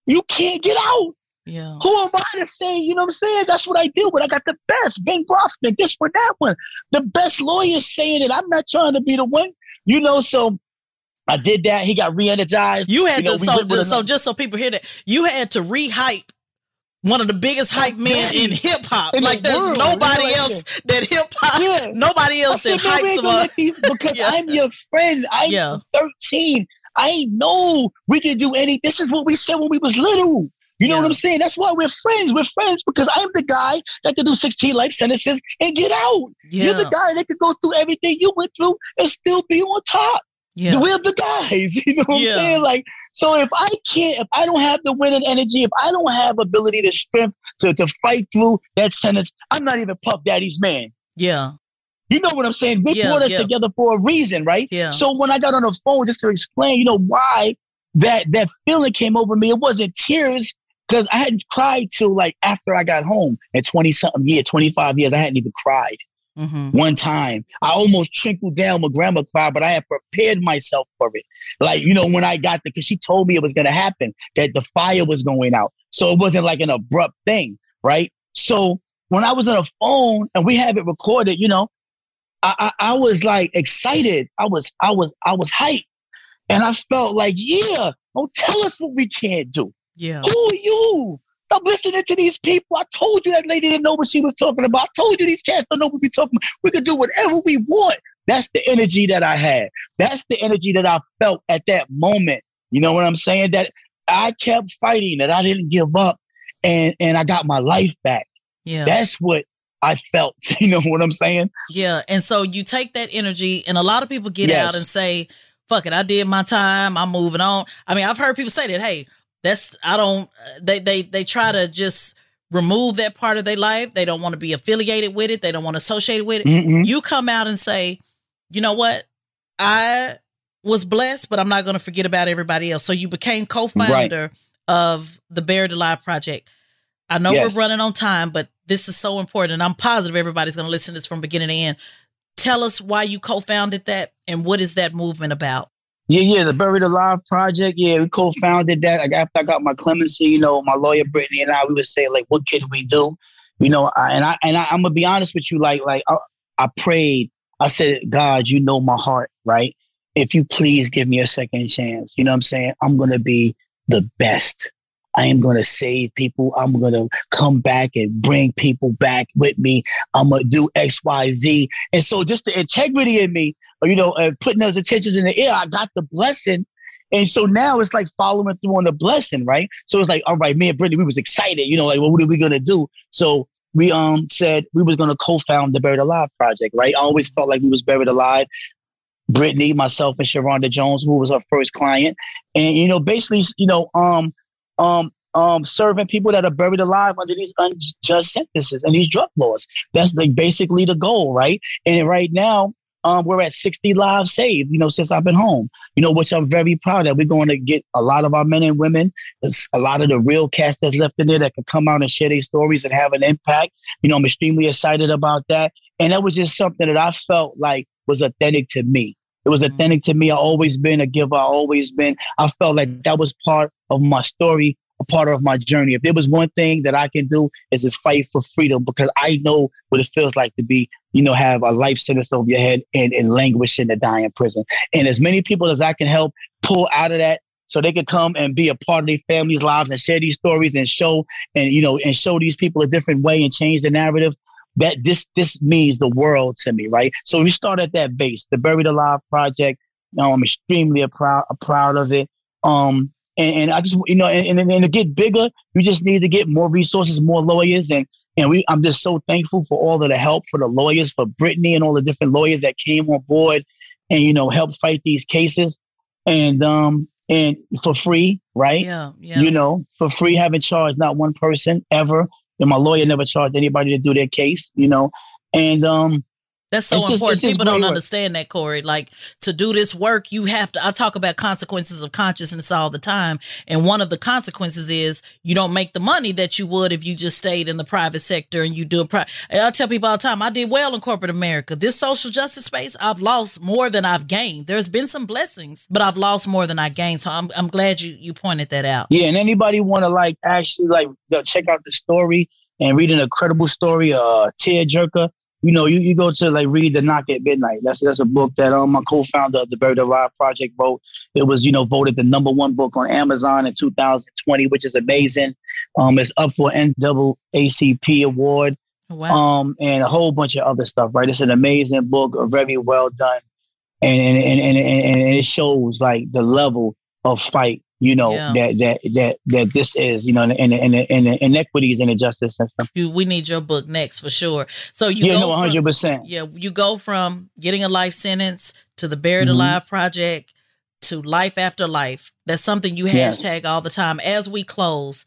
you can't get out. Yeah. Who am I to say, you know what I'm saying? That's what I deal with. I got the best. Ben Brafman, this one, that one. The best lawyers saying it. I'm not trying to be the one, you know, so I did that. He got re-energized. You had know, to so so just so people hear that you had to re-hype one of the biggest hype men in hip hop. In the Like there's world, nobody you know, like else that hip hop. Yeah. Nobody else that hypes him up. these because Yeah. I'm your friend. I'm Yeah. 13. I know we can do any. This is what we said when we was little. You know what I'm saying? That's why we're friends. We're friends because I'm the guy that can do 16 life sentences and get out. You're the guy that can go through everything you went through and still be on top. Yeah. We're the guys. [LAUGHS] You know what Yeah. I'm saying? Like, so if I can't, if I don't have the winning energy, if I don't have ability to strength to, to fight through that sentence, I'm not even Puff Daddy's man. Yeah. You know what I'm saying? They Yeah, brought us yeah. together for a reason, right? Yeah. So when I got on the phone just to explain, you know, why that that feeling came over me, it wasn't tears because I hadn't cried till like after I got home at 20 something year, 25 years. I hadn't even cried. Mm-hmm. one time. I almost trickled down. My grandma cried, but I had prepared myself for it. Like, you know, when I got there, because she told me it was going to happen, that the fire was going out. So it wasn't like an abrupt thing, right? So when I was on the phone and we have it recorded, you know, I, I, I was like excited. I was, I was, I was hyped. And I felt like, yeah, don't tell us what we can't do. Yeah. Who are you? Stop listening to these people. I told you that lady didn't know what she was talking about. I told you these cats don't know what we're talking about. We could do whatever we want. That's the energy that I had. That's the energy that I felt at that moment. You know what I'm saying? That I kept fighting, that I didn't give up, and and I got my life back. Yeah. That's what I felt. [LAUGHS] You know what I'm saying? Yeah. And so you take that energy, and a lot of people get Yes. out and say, fuck it, I did my time. I'm moving on. I mean, I've heard people say that, hey, that's, I don't, they, they, they try to just remove that part of their life. They don't want to be affiliated with it. They don't want to associate with it. Mhm. You come out and say, you know what? I was blessed, but I'm not going to forget about everybody else. So you became co-founder of the Buried Alive Project. I know Yes. we're running on time, but this is so important. And I'm positive everybody's going to listen to this from beginning to end. Tell us why you co-founded that and what is that movement about? Yeah, yeah, the Buried Alive Project. Yeah, we co-founded that. Like after I got my clemency, you know, my lawyer Brittany and I, we would say like, what can we do? You know, I, and I and I, I'm gonna be honest with you, like, like I, I prayed. I said, God, you know my heart, right? If you please give me a second chance, you know what I'm saying? I'm gonna be the best. I am going to save people. I'm going to come back and bring people back with me. I'm going to do X, Y, Z. And so just the integrity in me, or, you know, uh, putting those intentions in the air, I got the blessing. And so now it's like following through on the blessing, right? So it's like, all right, me and Brittany, we was excited, you know, like, well, what are we to do? So we um said we was to co-found the Buried Alive project, right? I always felt like we was buried alive. Brittany, myself, and Sharonda Jones, who was our first client, and you know, basically, you know, um, um, um, serving people that are buried alive under these unjust sentences and these drug laws. That's like basically the goal, right? And right now, um, we're at 60 lives saved, you know, since I've been home, you know, which I'm very proud of. We're going to get a lot of our men and women, there's a lot of the real cast that's left in there that can come out and share their stories and have an impact. You know, I'm extremely excited about that. And that was just something that I felt like was authentic to me. It was authentic to me. I always been a giver. I always been. I felt like that was part of my story, a part of my journey. If there was one thing that I can do is to fight for freedom because I know what it feels like to be, you know, have a life sentence over your head and, and languish in the in prison. And as many people as I can help pull out of that so they could come and be a part of their families' lives and share these stories and show and you know and show these people a different way and change the narrative that this this means the world to me, right? So we start at that base, the Buried Alive Project. Now I'm extremely proud proud of it. Um, and, and I just you know, and, and, and to get bigger, you just need to get more resources, more lawyers, and and we. I'm just so thankful for all of the help for the lawyers, for Brittany and all the different lawyers that came on board, and you know, help fight these cases, and um, and for free, right? Yeah, yeah. You know, for free, haven't charged not one person ever. And my lawyer never charged anybody to do their case, you know. And um That's so It's important. just People don't work. understand that, Corey. Like to do this work, you have to. I talk about consequences of consciousness all the time, and one of the consequences is you don't make the money that you would if you just stayed in the private sector and you do a. Pri- and I tell people all the time, I did well in corporate America. This social justice space, I've lost more than I've gained. There's been some blessings, but I've lost more than I gained. So I'm I'm glad you you pointed that out. yeah, and anybody wanna like actually like go check out the story and read an incredible story, uh tear jerker. You know, you, you go to like read the Knock at Midnight. That's that's a book that um my co-founder of the Buried Alive Project wrote. It was, you know, voted the number one book on Amazon in 2020, which is amazing. Um it's up for NAACP award. Wow. um, and a whole bunch of other stuff. Right, it's an amazing book, very well done, and and and and, and it shows like the level of fight, you know, Yeah. that that that that this is, you know, and and and, and inequities in the justice system. You, we need your book next for sure. So you yeah, go no, hundred percent. Yeah, you go from getting a life sentence to the Buried Mhm. Alive Project to life after life. That's something you hashtag all the time. As we close,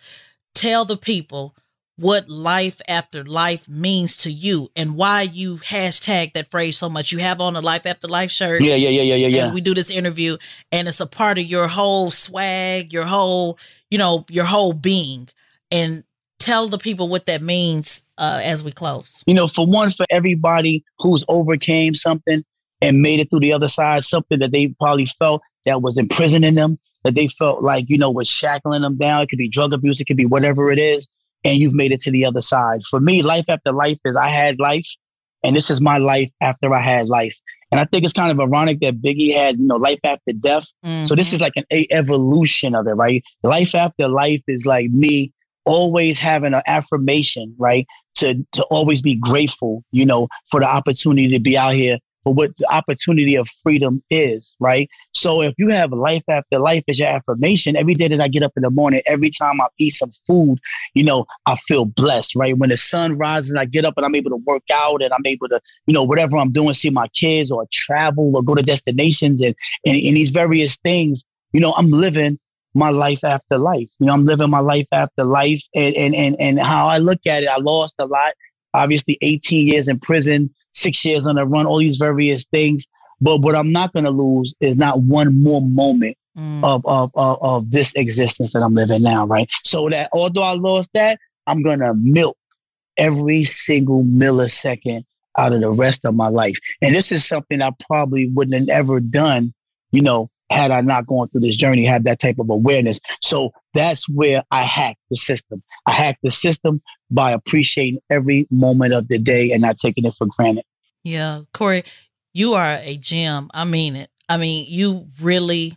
tell the people what life after life means to you and why you hashtag that phrase so much. You have on a life after life shirt Yeah, yeah, yeah, yeah, yeah, as we do this interview, and it's a part of your whole swag, your whole, you know, your whole being. And tell the people what that means uh, as we close. You know, for one, for everybody who's overcame something and made it through the other side, something that they probably felt that was imprisoning them, that they felt like, you know, was shackling them down. It could be drug abuse, it could be whatever it is. And you've made it to the other side. For me, life after life is I had life, and this is my life after I had life. And I think it's kind of ironic that Biggie had, you know, life after death. Mm-hmm. So this is like an a- evolution of it, right? Life after life is like me always having an affirmation, right? To to always be grateful, you know, for the opportunity to be out here for what the opportunity of freedom is, right? So if you have life after life as your affirmation, every day that I get up in the morning, every time I eat some food, you know, I feel blessed, right? When the sun rises, I get up and I'm able to work out and I'm able to, you know, whatever I'm doing, see my kids or travel or go to destinations and, and, and these various things, you know, I'm living my life after life. You know, I'm living my life after life and, and, and, and how I look at it, I lost a lot. Obviously 18 years in prison, six years on the run, all these various things. But what I'm not going to lose is not one more moment mm. of, of, of, of this existence that I'm living now, right? So that although I lost that, I'm going to milk every single millisecond out of the rest of my life. And this is something I probably wouldn't have ever done, you know, had I not gone through this journey, had that type of awareness. So that's where I hacked the system. I hacked the system by appreciating every moment of the day and not taking it for granted. Yeah, Corey, you are a gem. I mean it. I mean, you really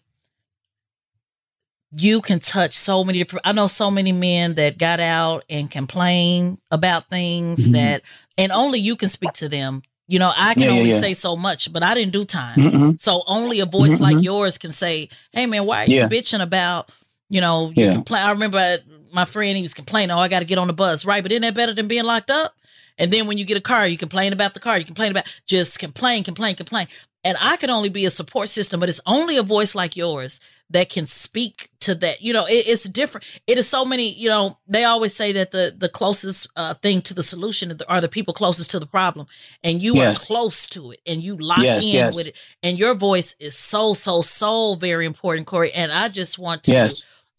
you can touch so many different I know so many men that got out and complain about things mm-hmm. that and only you can speak to them. You know, I can yeah, only yeah, yeah. say so much, but I didn't do time. Mm-hmm. So only a voice mm-hmm. like yours can say, "Hey man, why are you bitching about, you know, you complain I remember my friend he was complaining, "Oh, I got to get on the bus." Right, but isn't that better than being locked up? And then when you get a car, you complain about the car, you complain about just complain, complain, complain. And I can only be a support system, but it's only a voice like yours that can speak to that. You know, it, it's different. It is so many. You know, they always say that the the closest uh, thing to the solution are the people closest to the problem, and you yes. are close to it, and you lock yes, in yes. with it. And your voice is so so so very important, Corey. And I just want to.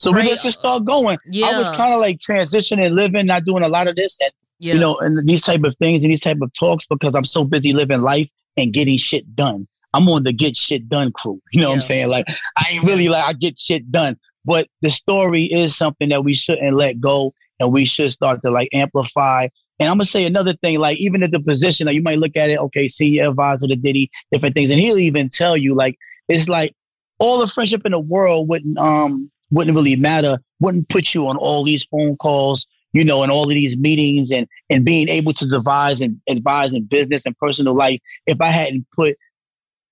So let's just start going. Yeah. I was kind of like transitioning, living, not doing a lot of this, and yeah. you know, and these type of things and these type of talks because I'm so busy living life and getting shit done. I'm on the get shit done crew. [LAUGHS] You know yeah. what I'm saying? Like I ain't really like I get shit done. But the story is something that we shouldn't let go and we should start to like amplify. And I'm gonna say another thing, like even at the position, like you might look at it, okay, senior advisor to Diddy, different things, and he'll even tell you like it's like all the friendship in the world wouldn't um wouldn't really matter, wouldn't put you on all these phone calls, you know, and all of these meetings and and being able to devise and advise in business and personal life if I hadn't put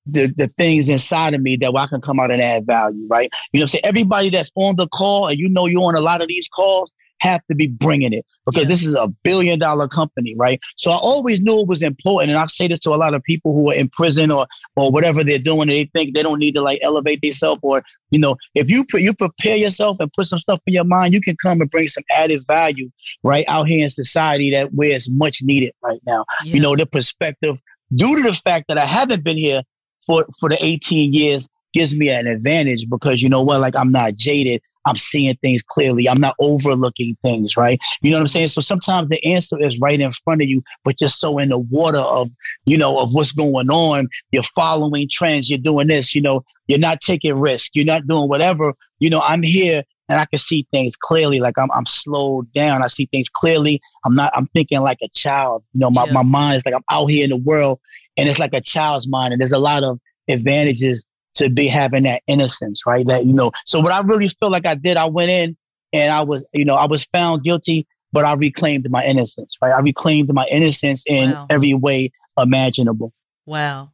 the, the things inside of me that I can come out and add value, right? You know, say everybody that's on the call and you know you're on a lot of these calls, have to be bringing it because yeah. this is a billion dollar company, right? So I always knew it was important. And I say this to a lot of people who are in prison or or whatever they're doing, they think they don't need to like elevate themselves or, you know, if you you prepare yourself and put some stuff in your mind, you can come and bring some added value right out here in society that where it's much needed right now. Yeah. You know, the perspective due to the fact that I haven't been here for for the 18 years gives me an advantage because you know what like i'm not jaded I'm seeing things clearly. I'm not overlooking things, right? You know what I'm saying? So sometimes the answer is right in front of you, but you're so in the water of, you know, of what's going on. You're following trends. You're doing this, you know, you're not taking risks. You're not doing whatever. You know, I'm here and I can see things clearly. Like I'm, I'm slowed down. I see things clearly. I'm not, I'm thinking like a child. You know, my, yeah. my mind is like I'm out here in the world and it's like a child's mind. And there's a lot of advantages to be having that innocence, right? That, you know, so what I really feel like I did, I went in and I was, you know, I was found guilty, but I reclaimed my innocence, right? I reclaimed my innocence in wow. every way imaginable. Wow.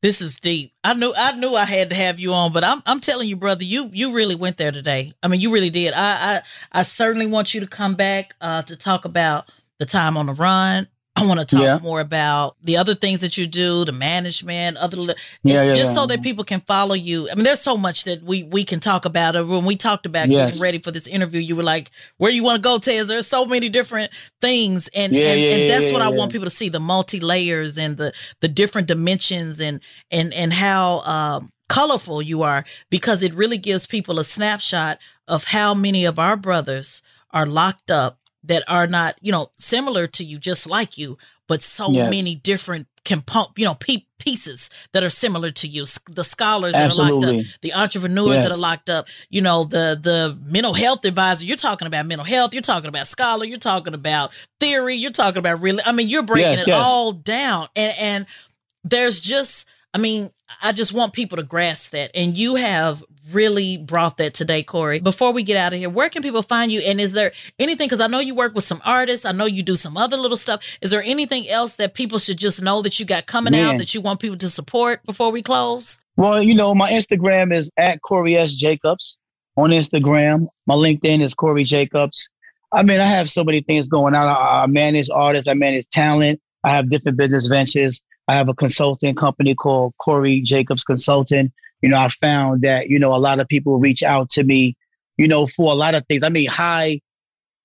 This is deep. I knew I knew I had to have you on, but I'm I'm telling you, brother, you you really went there today. I mean, you really did. I I, I certainly want you to come back uh, to talk about the time on the run. I want to talk yeah. more about the other things that you do, the management, other yeah, yeah, just so that people can follow you. I mean, there's so much that we we can talk about. When we talked about yes. getting ready for this interview, you were like, "Where you want to go, Tez?" There's so many different things, and and, and that's what I want people to see: the multi layers and the the different dimensions, and and and how um, colorful you are, because it really gives people a snapshot of how many of our brothers are locked up that are not, you know, similar to you, just like you, but so Yes. many different component, you know, pe- pieces that are similar to you. The scholars that are locked up, the entrepreneurs that are locked up, you know, the the mental health advisor. You're talking about mental health. You're talking about scholar. You're talking about theory. You're talking about really. I mean, you're breaking Yes, it yes. all down, and and there's just. I mean, I just want people to grasp that, and you have really brought that today, Corey. Before we get out of here, where can people find you? And is there anything? Because I know you work with some artists. I know you do some other little stuff. Is there anything else that people should just know that you got coming out that you want people to support before we close? Well, you know, my Instagram is at Corey S. Jacobs on Instagram. My LinkedIn is Corey Jacobs. I mean, I have so many things going on. I, I manage artists, I manage talent, I have different business ventures. I have a consulting company called Corey Jacobs Consulting. You know, I found that, you know, a lot of people reach out to me, you know, for a lot of things. I mean, high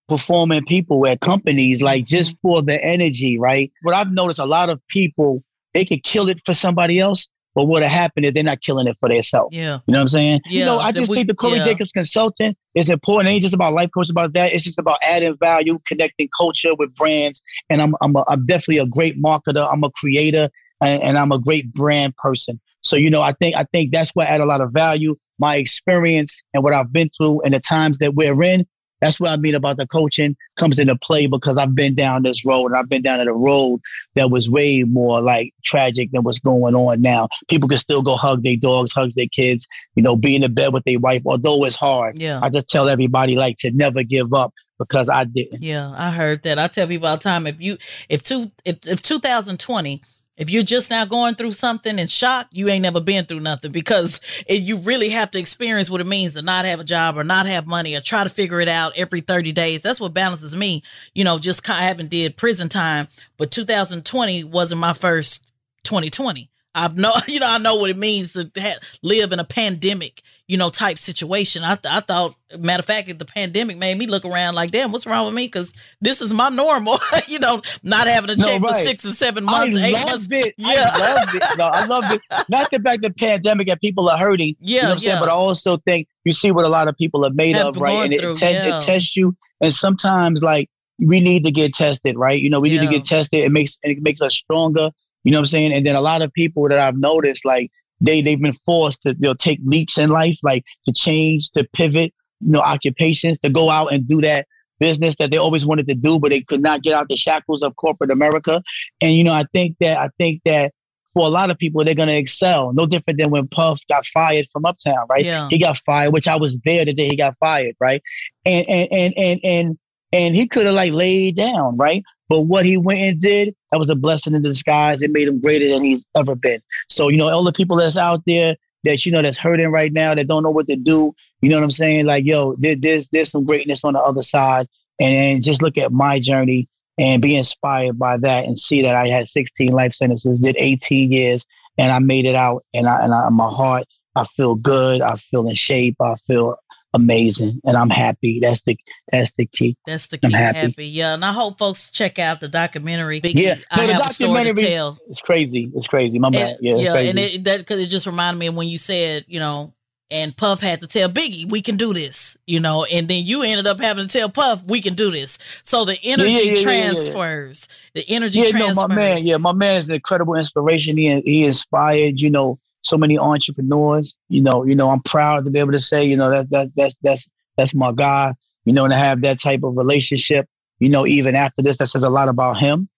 performing people at companies, like mm-hmm. just for the energy, right? What I've noticed, a lot of people, they could kill it for somebody else, but what'll happen is they're not killing it for themselves. Yeah. You know what I'm saying? Yeah, you know, I just we- think the Corey yeah. Jacobs consultant is important. It ain't just about life coach about that. It's just about adding value, connecting culture with brands. And I'm I'm, a, I'm definitely a great marketer. I'm a creator, and, and I'm a great brand person. So you know, I think I think that's where I add a lot of value. My experience and what I've been through and the times that we're in. That's what I mean about the coaching comes into play because I've been down this road and I've been down at a road that was way more like tragic than what's going on now. People can still go hug their dogs, hug their kids, you know, be in the bed with their wife, although it's hard. Yeah. I just tell everybody like to never give up because I didn't. Yeah, I heard that. I tell people all the time if you if two if if 2020 if you're just now going through something in shock, you ain't never been through nothing because you really have to experience what it means to not have a job or not have money or try to figure it out every 30 days. That's what balances me. You know, just kind of haven't did prison time, but 2020 wasn't my first 2020. I've know, [LAUGHS] you know, I know what it means to ha- live in a pandemic, you know, type situation. I, th- I thought, matter of fact, the pandemic made me look around like, damn, what's wrong with me? Because this is my normal, [LAUGHS] you know, not having to No, check for six or seven months, I eight loved months. it. [LAUGHS] Yeah. I loved it. No, I loved it. Not the fact the pandemic and people are hurting. Yeah, you know what I'm saying? yeah. But I also think you see what a lot of people are made Have of, right? And it through, tests yeah. it tests you. And sometimes like we need to get tested, right? You know, we need to get tested. It makes it makes us stronger. You know what I'm saying? And then a lot of people that I've noticed, like they they've been forced to you know take leaps in life, like to change, to pivot, you know, occupations, to go out and do that business that they always wanted to do, but they could not get out the shackles of corporate America. And you know, I think that I think that for a lot of people, they're gonna excel. No different than when Puff got fired from Uptown, right? Yeah. He got fired, which I was there the day he got fired, right? And and and and and and he could have like laid down, right? But what he went and did, that was a blessing in disguise. It made him greater than he's ever been. So, you know, all the people that's out there that, you know, that's hurting right now, that don't know what to do, you know what I'm saying? Like, yo, there, there's there's some greatness on the other side. And, and just look at my journey and be inspired by that and see that I had 16 life sentences, did 18 years, and I made it out. And I and I, my heart, I feel good. I feel in shape. I feel amazing, and I'm happy. That's the that's the key. That's the key. I'm happy. happy. Yeah. And I hope folks check out the documentary. Biggie, Yeah, I no, the have a story to documentary- tell. It's crazy. It's crazy. My bad. Yeah, yeah, and it, that because it just reminded me of when you said, you know, and Puff had to tell Biggie, "We can do this," you know, and then you ended up having to tell Puff, "We can do this." So the energy yeah, yeah, yeah. transfers. The energy yeah, transfers. no, my man. Yeah, my man is an incredible inspiration. He he inspired, you know, so many entrepreneurs. You know, you know, I'm proud to be able to say, you know, that that that's that's that's my guy. You know, and to have that type of relationship. You know, even after this, that says a lot about him.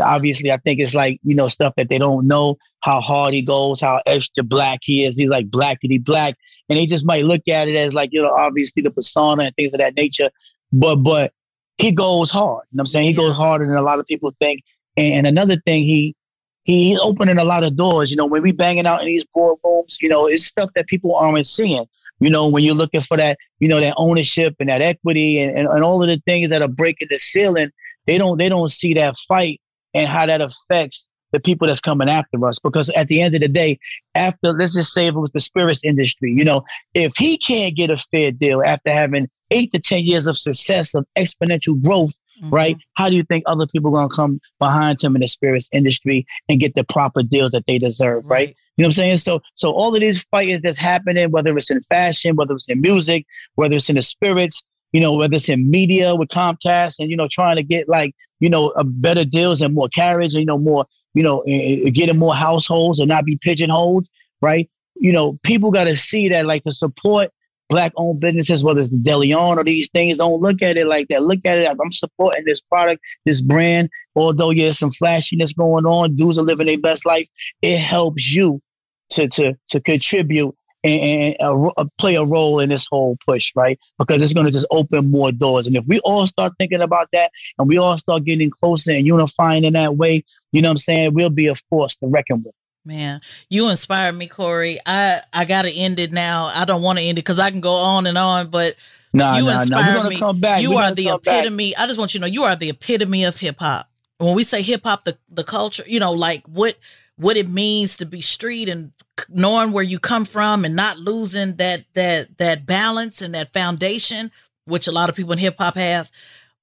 Obviously, I think it's like you know stuff that they don't know how hard he goes, how extra black he is. He's like blackity black, and they just might look at it as like you know, obviously the persona and things of that nature. But but he goes hard. You know what I'm saying? He goes harder than a lot of people think. And another thing, he he he's opening a lot of doors. You know, when we banging out in these boardrooms, you know, it's stuff that people aren't seeing. You know, when you're looking for that, you know, that ownership and that equity and, and, and all of the things that are breaking the ceiling, they don't they don't see that fight and how that affects the people that's coming after us. Because at the end of the day, after let's just say if it was the spirits industry, you know, if he can't get a fair deal after having eight to ten years of success of exponential growth, right? Mm-hmm. How do you think other people are gonna come behind him in the spirits industry and get the proper deals that they deserve, right? You know what I'm saying? So so all of these fighters that's happening, whether it's in fashion, whether it's in music, whether it's in the spirits, you know, whether it's in media with Comcast and, you know, trying to get like, you know, a better deals and more carriage, and, you know, more, you know, getting more households and not be pigeonholed, right? You know, people got to see that like the support black owned businesses, whether it's the DeLeon or these things, don't look at it like that. Look at it. I'm supporting this product, this brand. Although there's some flashiness going on, dudes are living their best life. It helps you to to to contribute and, and uh, play a role in this whole push, right? Because it's going to just open more doors. And if we all start thinking about that and we all start getting closer and unifying in that way, you know what I'm saying? We'll be a force to reckon with. Man, you inspired me, Corey. I I gotta end it now. I don't want to end it because I can go on and on, but nah, you nah, inspired nah. me. Come back. You We're are the epitome. Back. I just want you to know you are the epitome of hip hop. When we say hip hop, the the culture, you know, like what what it means to be street and knowing where you come from and not losing that that that balance and that foundation, which a lot of people in hip hop have.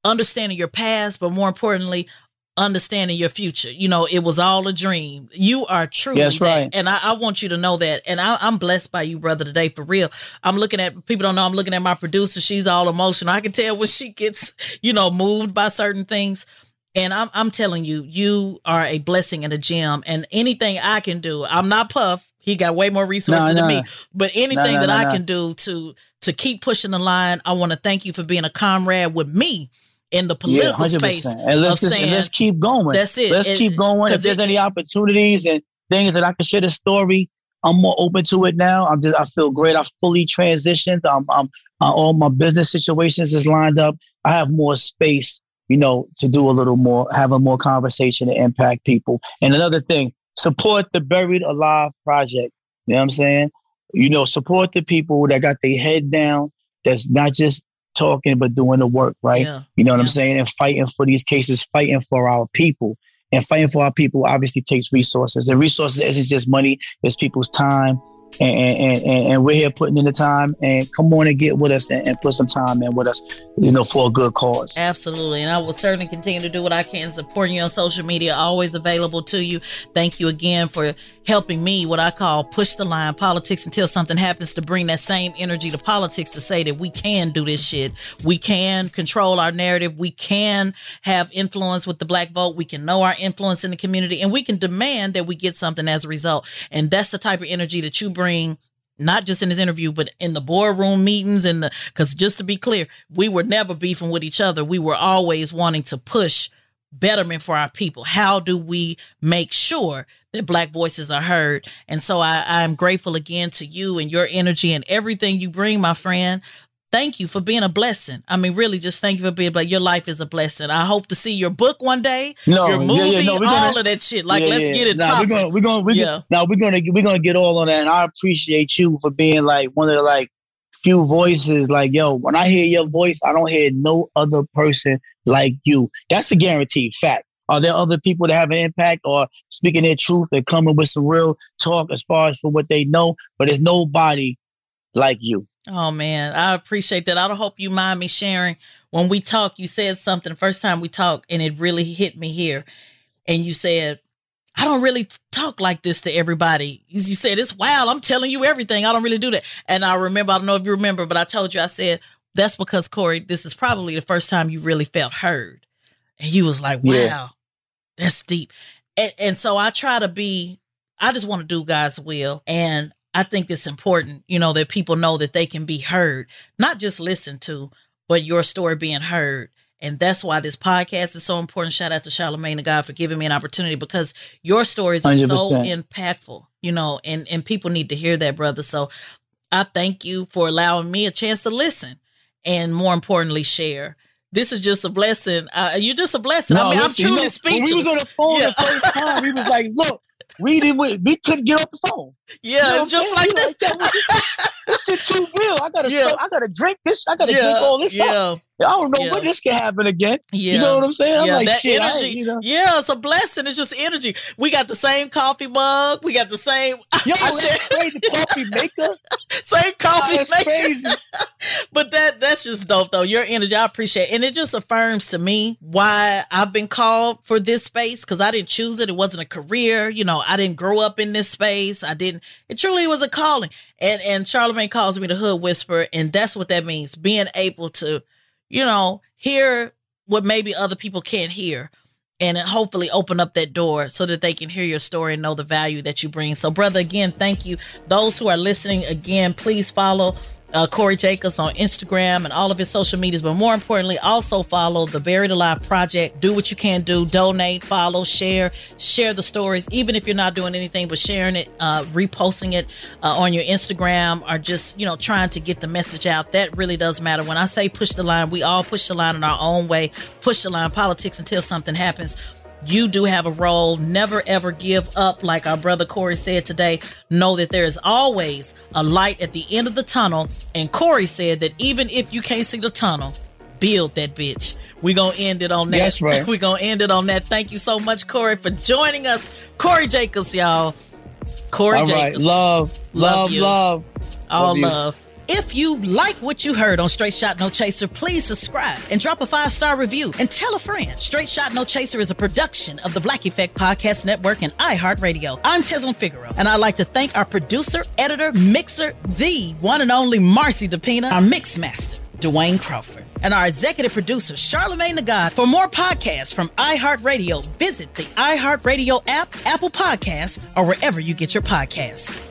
Understanding your past, but more importantly, understanding your future. You know, it was all a dream. You are truly That's right. that. And I, I, want you to know that. And I, am blessed by you, brother, today for real. I'm looking at people don't know I'm looking at my producer. She's all emotional. I can tell when she gets, you know, moved by certain things. And I'm I'm telling you, you are a blessing and a gem. And anything I can do, I'm not Puff. He got way more resources no, no. than me. But anything no, that I can do to to keep pushing the line, I want to thank you for being a comrade with me in the political yeah, space and let's, just, saying, and let's keep going. That's it. Let's it, keep going. If there's it, any opportunities and things that I can share the story, I'm more open to it now. I'm just I feel great. I fully transitioned. I'm, I'm uh, all my business situations is lined up. I have more space, you know, to do a little more, have a more conversation to impact people. And another thing, support the Buried Alive project. You know what I'm saying? You know, support the people that got their head down. That's not just talking but doing the work, right? Yeah. You know what yeah. I'm saying? And fighting for these cases, fighting for our people. And fighting for our people obviously takes resources. And resources isn't just money, it's people's time. And, and, and, we're here putting in the time and come on and get with us and, and, put some time in with us, you know, for a good cause. Absolutely. And I will certainly continue to do what I can, supporting you on social media, always available to you. Thank you again for helping me, what I call push the line politics until something happens to bring that same energy to politics to say that we can do this shit. We can control our narrative. We can have influence with the black vote. We can know our influence in the community and we can demand that we get something as a result. And that's the type of energy that you bring not just in his interview, but in the boardroom meetings and the, cause just to be clear, we were never beefing with each other. We were always wanting to push betterment for our people. How do we make sure that black voices are heard? And so I, I'm grateful again to you and your energy and everything you bring, my friend. Thank you for being a blessing. I mean, really, just thank you for being like your life is a blessing. I hope to see your book one day, no, your movie, yeah, yeah, no, all gonna, of that shit. Like, yeah, let's get it. Nah, we're gonna, we're gonna, we're yeah. gonna, now we're gonna, we're gonna get all on that. And I appreciate you for being like one of the like few voices. Like, yo, when I hear your voice, I don't hear no other person like you. That's a guaranteed fact. Are there other people that have an impact or speaking their truth and coming with some real talk as far as for what they know? But there's nobody like you. Oh man, I appreciate that. I don't hope you mind me sharing. When we talk, you said something the first time we talked, and it really hit me here. And you said, I don't really talk like this to everybody. You said, it's wild. I'm telling you everything. I don't really do that. And I remember, I don't know if you remember, but I told you, I said, that's because Corey, this is probably the first time you really felt heard. And you was like, wow, Yeah. that's deep. And, and so I try to be, I just want to do God's will. And I think it's important, you know, that people know that they can be heard, not just listened to, but your story being heard. And that's why this podcast is so important. Shout out to Charlemagne and God for giving me an opportunity because your stories are so 100%. impactful, you know, and, and people need to hear that, brother. So I thank you for allowing me a chance to listen and more importantly, share. This is just a blessing. Uh, you're just a blessing. I mean, listen, I'm you truly know, speechless. When we was on the phone Yeah. the first time, we was like, look, we didn't, we couldn't get off the phone. Yeah, You know it's just like this. Like, this shit too real. I gotta, [LAUGHS] Yeah. I gotta drink this. I gotta yeah, drink all this yeah, up. I don't know Yeah. when this can happen again. yeah. You know what I'm saying? I'm yeah, like, that shit, energy. you know. Yeah, it's a blessing. It's just energy. We got the same coffee mug. We got the same. [LAUGHS] Yo, that's crazy. Coffee maker. [LAUGHS] same coffee. That's maker. crazy. [LAUGHS] but that that's just dope though. Your energy, I appreciate, it. and it just affirms to me why I've been called for this space because I didn't choose it. It wasn't a career. You know, I didn't grow up in this space. I didn't. It truly was a calling. And and Charlemagne calls me the Hood Whisperer, and that's what that means. Being able to you know, hear what maybe other people can't hear and hopefully open up that door so that they can hear your story and know the value that you bring. So, brother, again, thank you. Those who are listening, again, please follow uh, Corey Jacobs on Instagram and all of his social medias. But more importantly, also follow the Buried Alive Project. Do what you can do, donate, follow, share, share the stories, even if you're not doing anything but sharing it, uh, reposting it uh, on your Instagram, or just you know trying to get the message out. That really does matter. When I say push the line, we all push the line in our own way. Push the line, politics until something happens you do have a role. Never ever give up. Like our brother Corey said today, know that there is always a light at the end of the tunnel. And Corey said that even if you can't see the tunnel, build that bitch. We're going to end it on that. That's right. [LAUGHS] We're going to end it on that. Thank you so much, Corey, for joining us. Corey Jacobs, y'all. Corey All right. Jacobs. Love, love, you. love. All Love love. If you like what you heard on Straight Shot No Chaser, please subscribe and drop a five star review and tell a friend. Straight Shot No Chaser is a production of the Black Effect Podcast Network and iHeartRadio. I'm Tezlyn Figaro, and I'd like to thank our producer, editor, mixer, the one and only Marcy DePina, our mix master, Dwayne Crawford, and our executive producer, Charlemagne the God. For more podcasts from iHeartRadio, visit the iHeartRadio app, Apple Podcasts, or wherever you get your podcasts.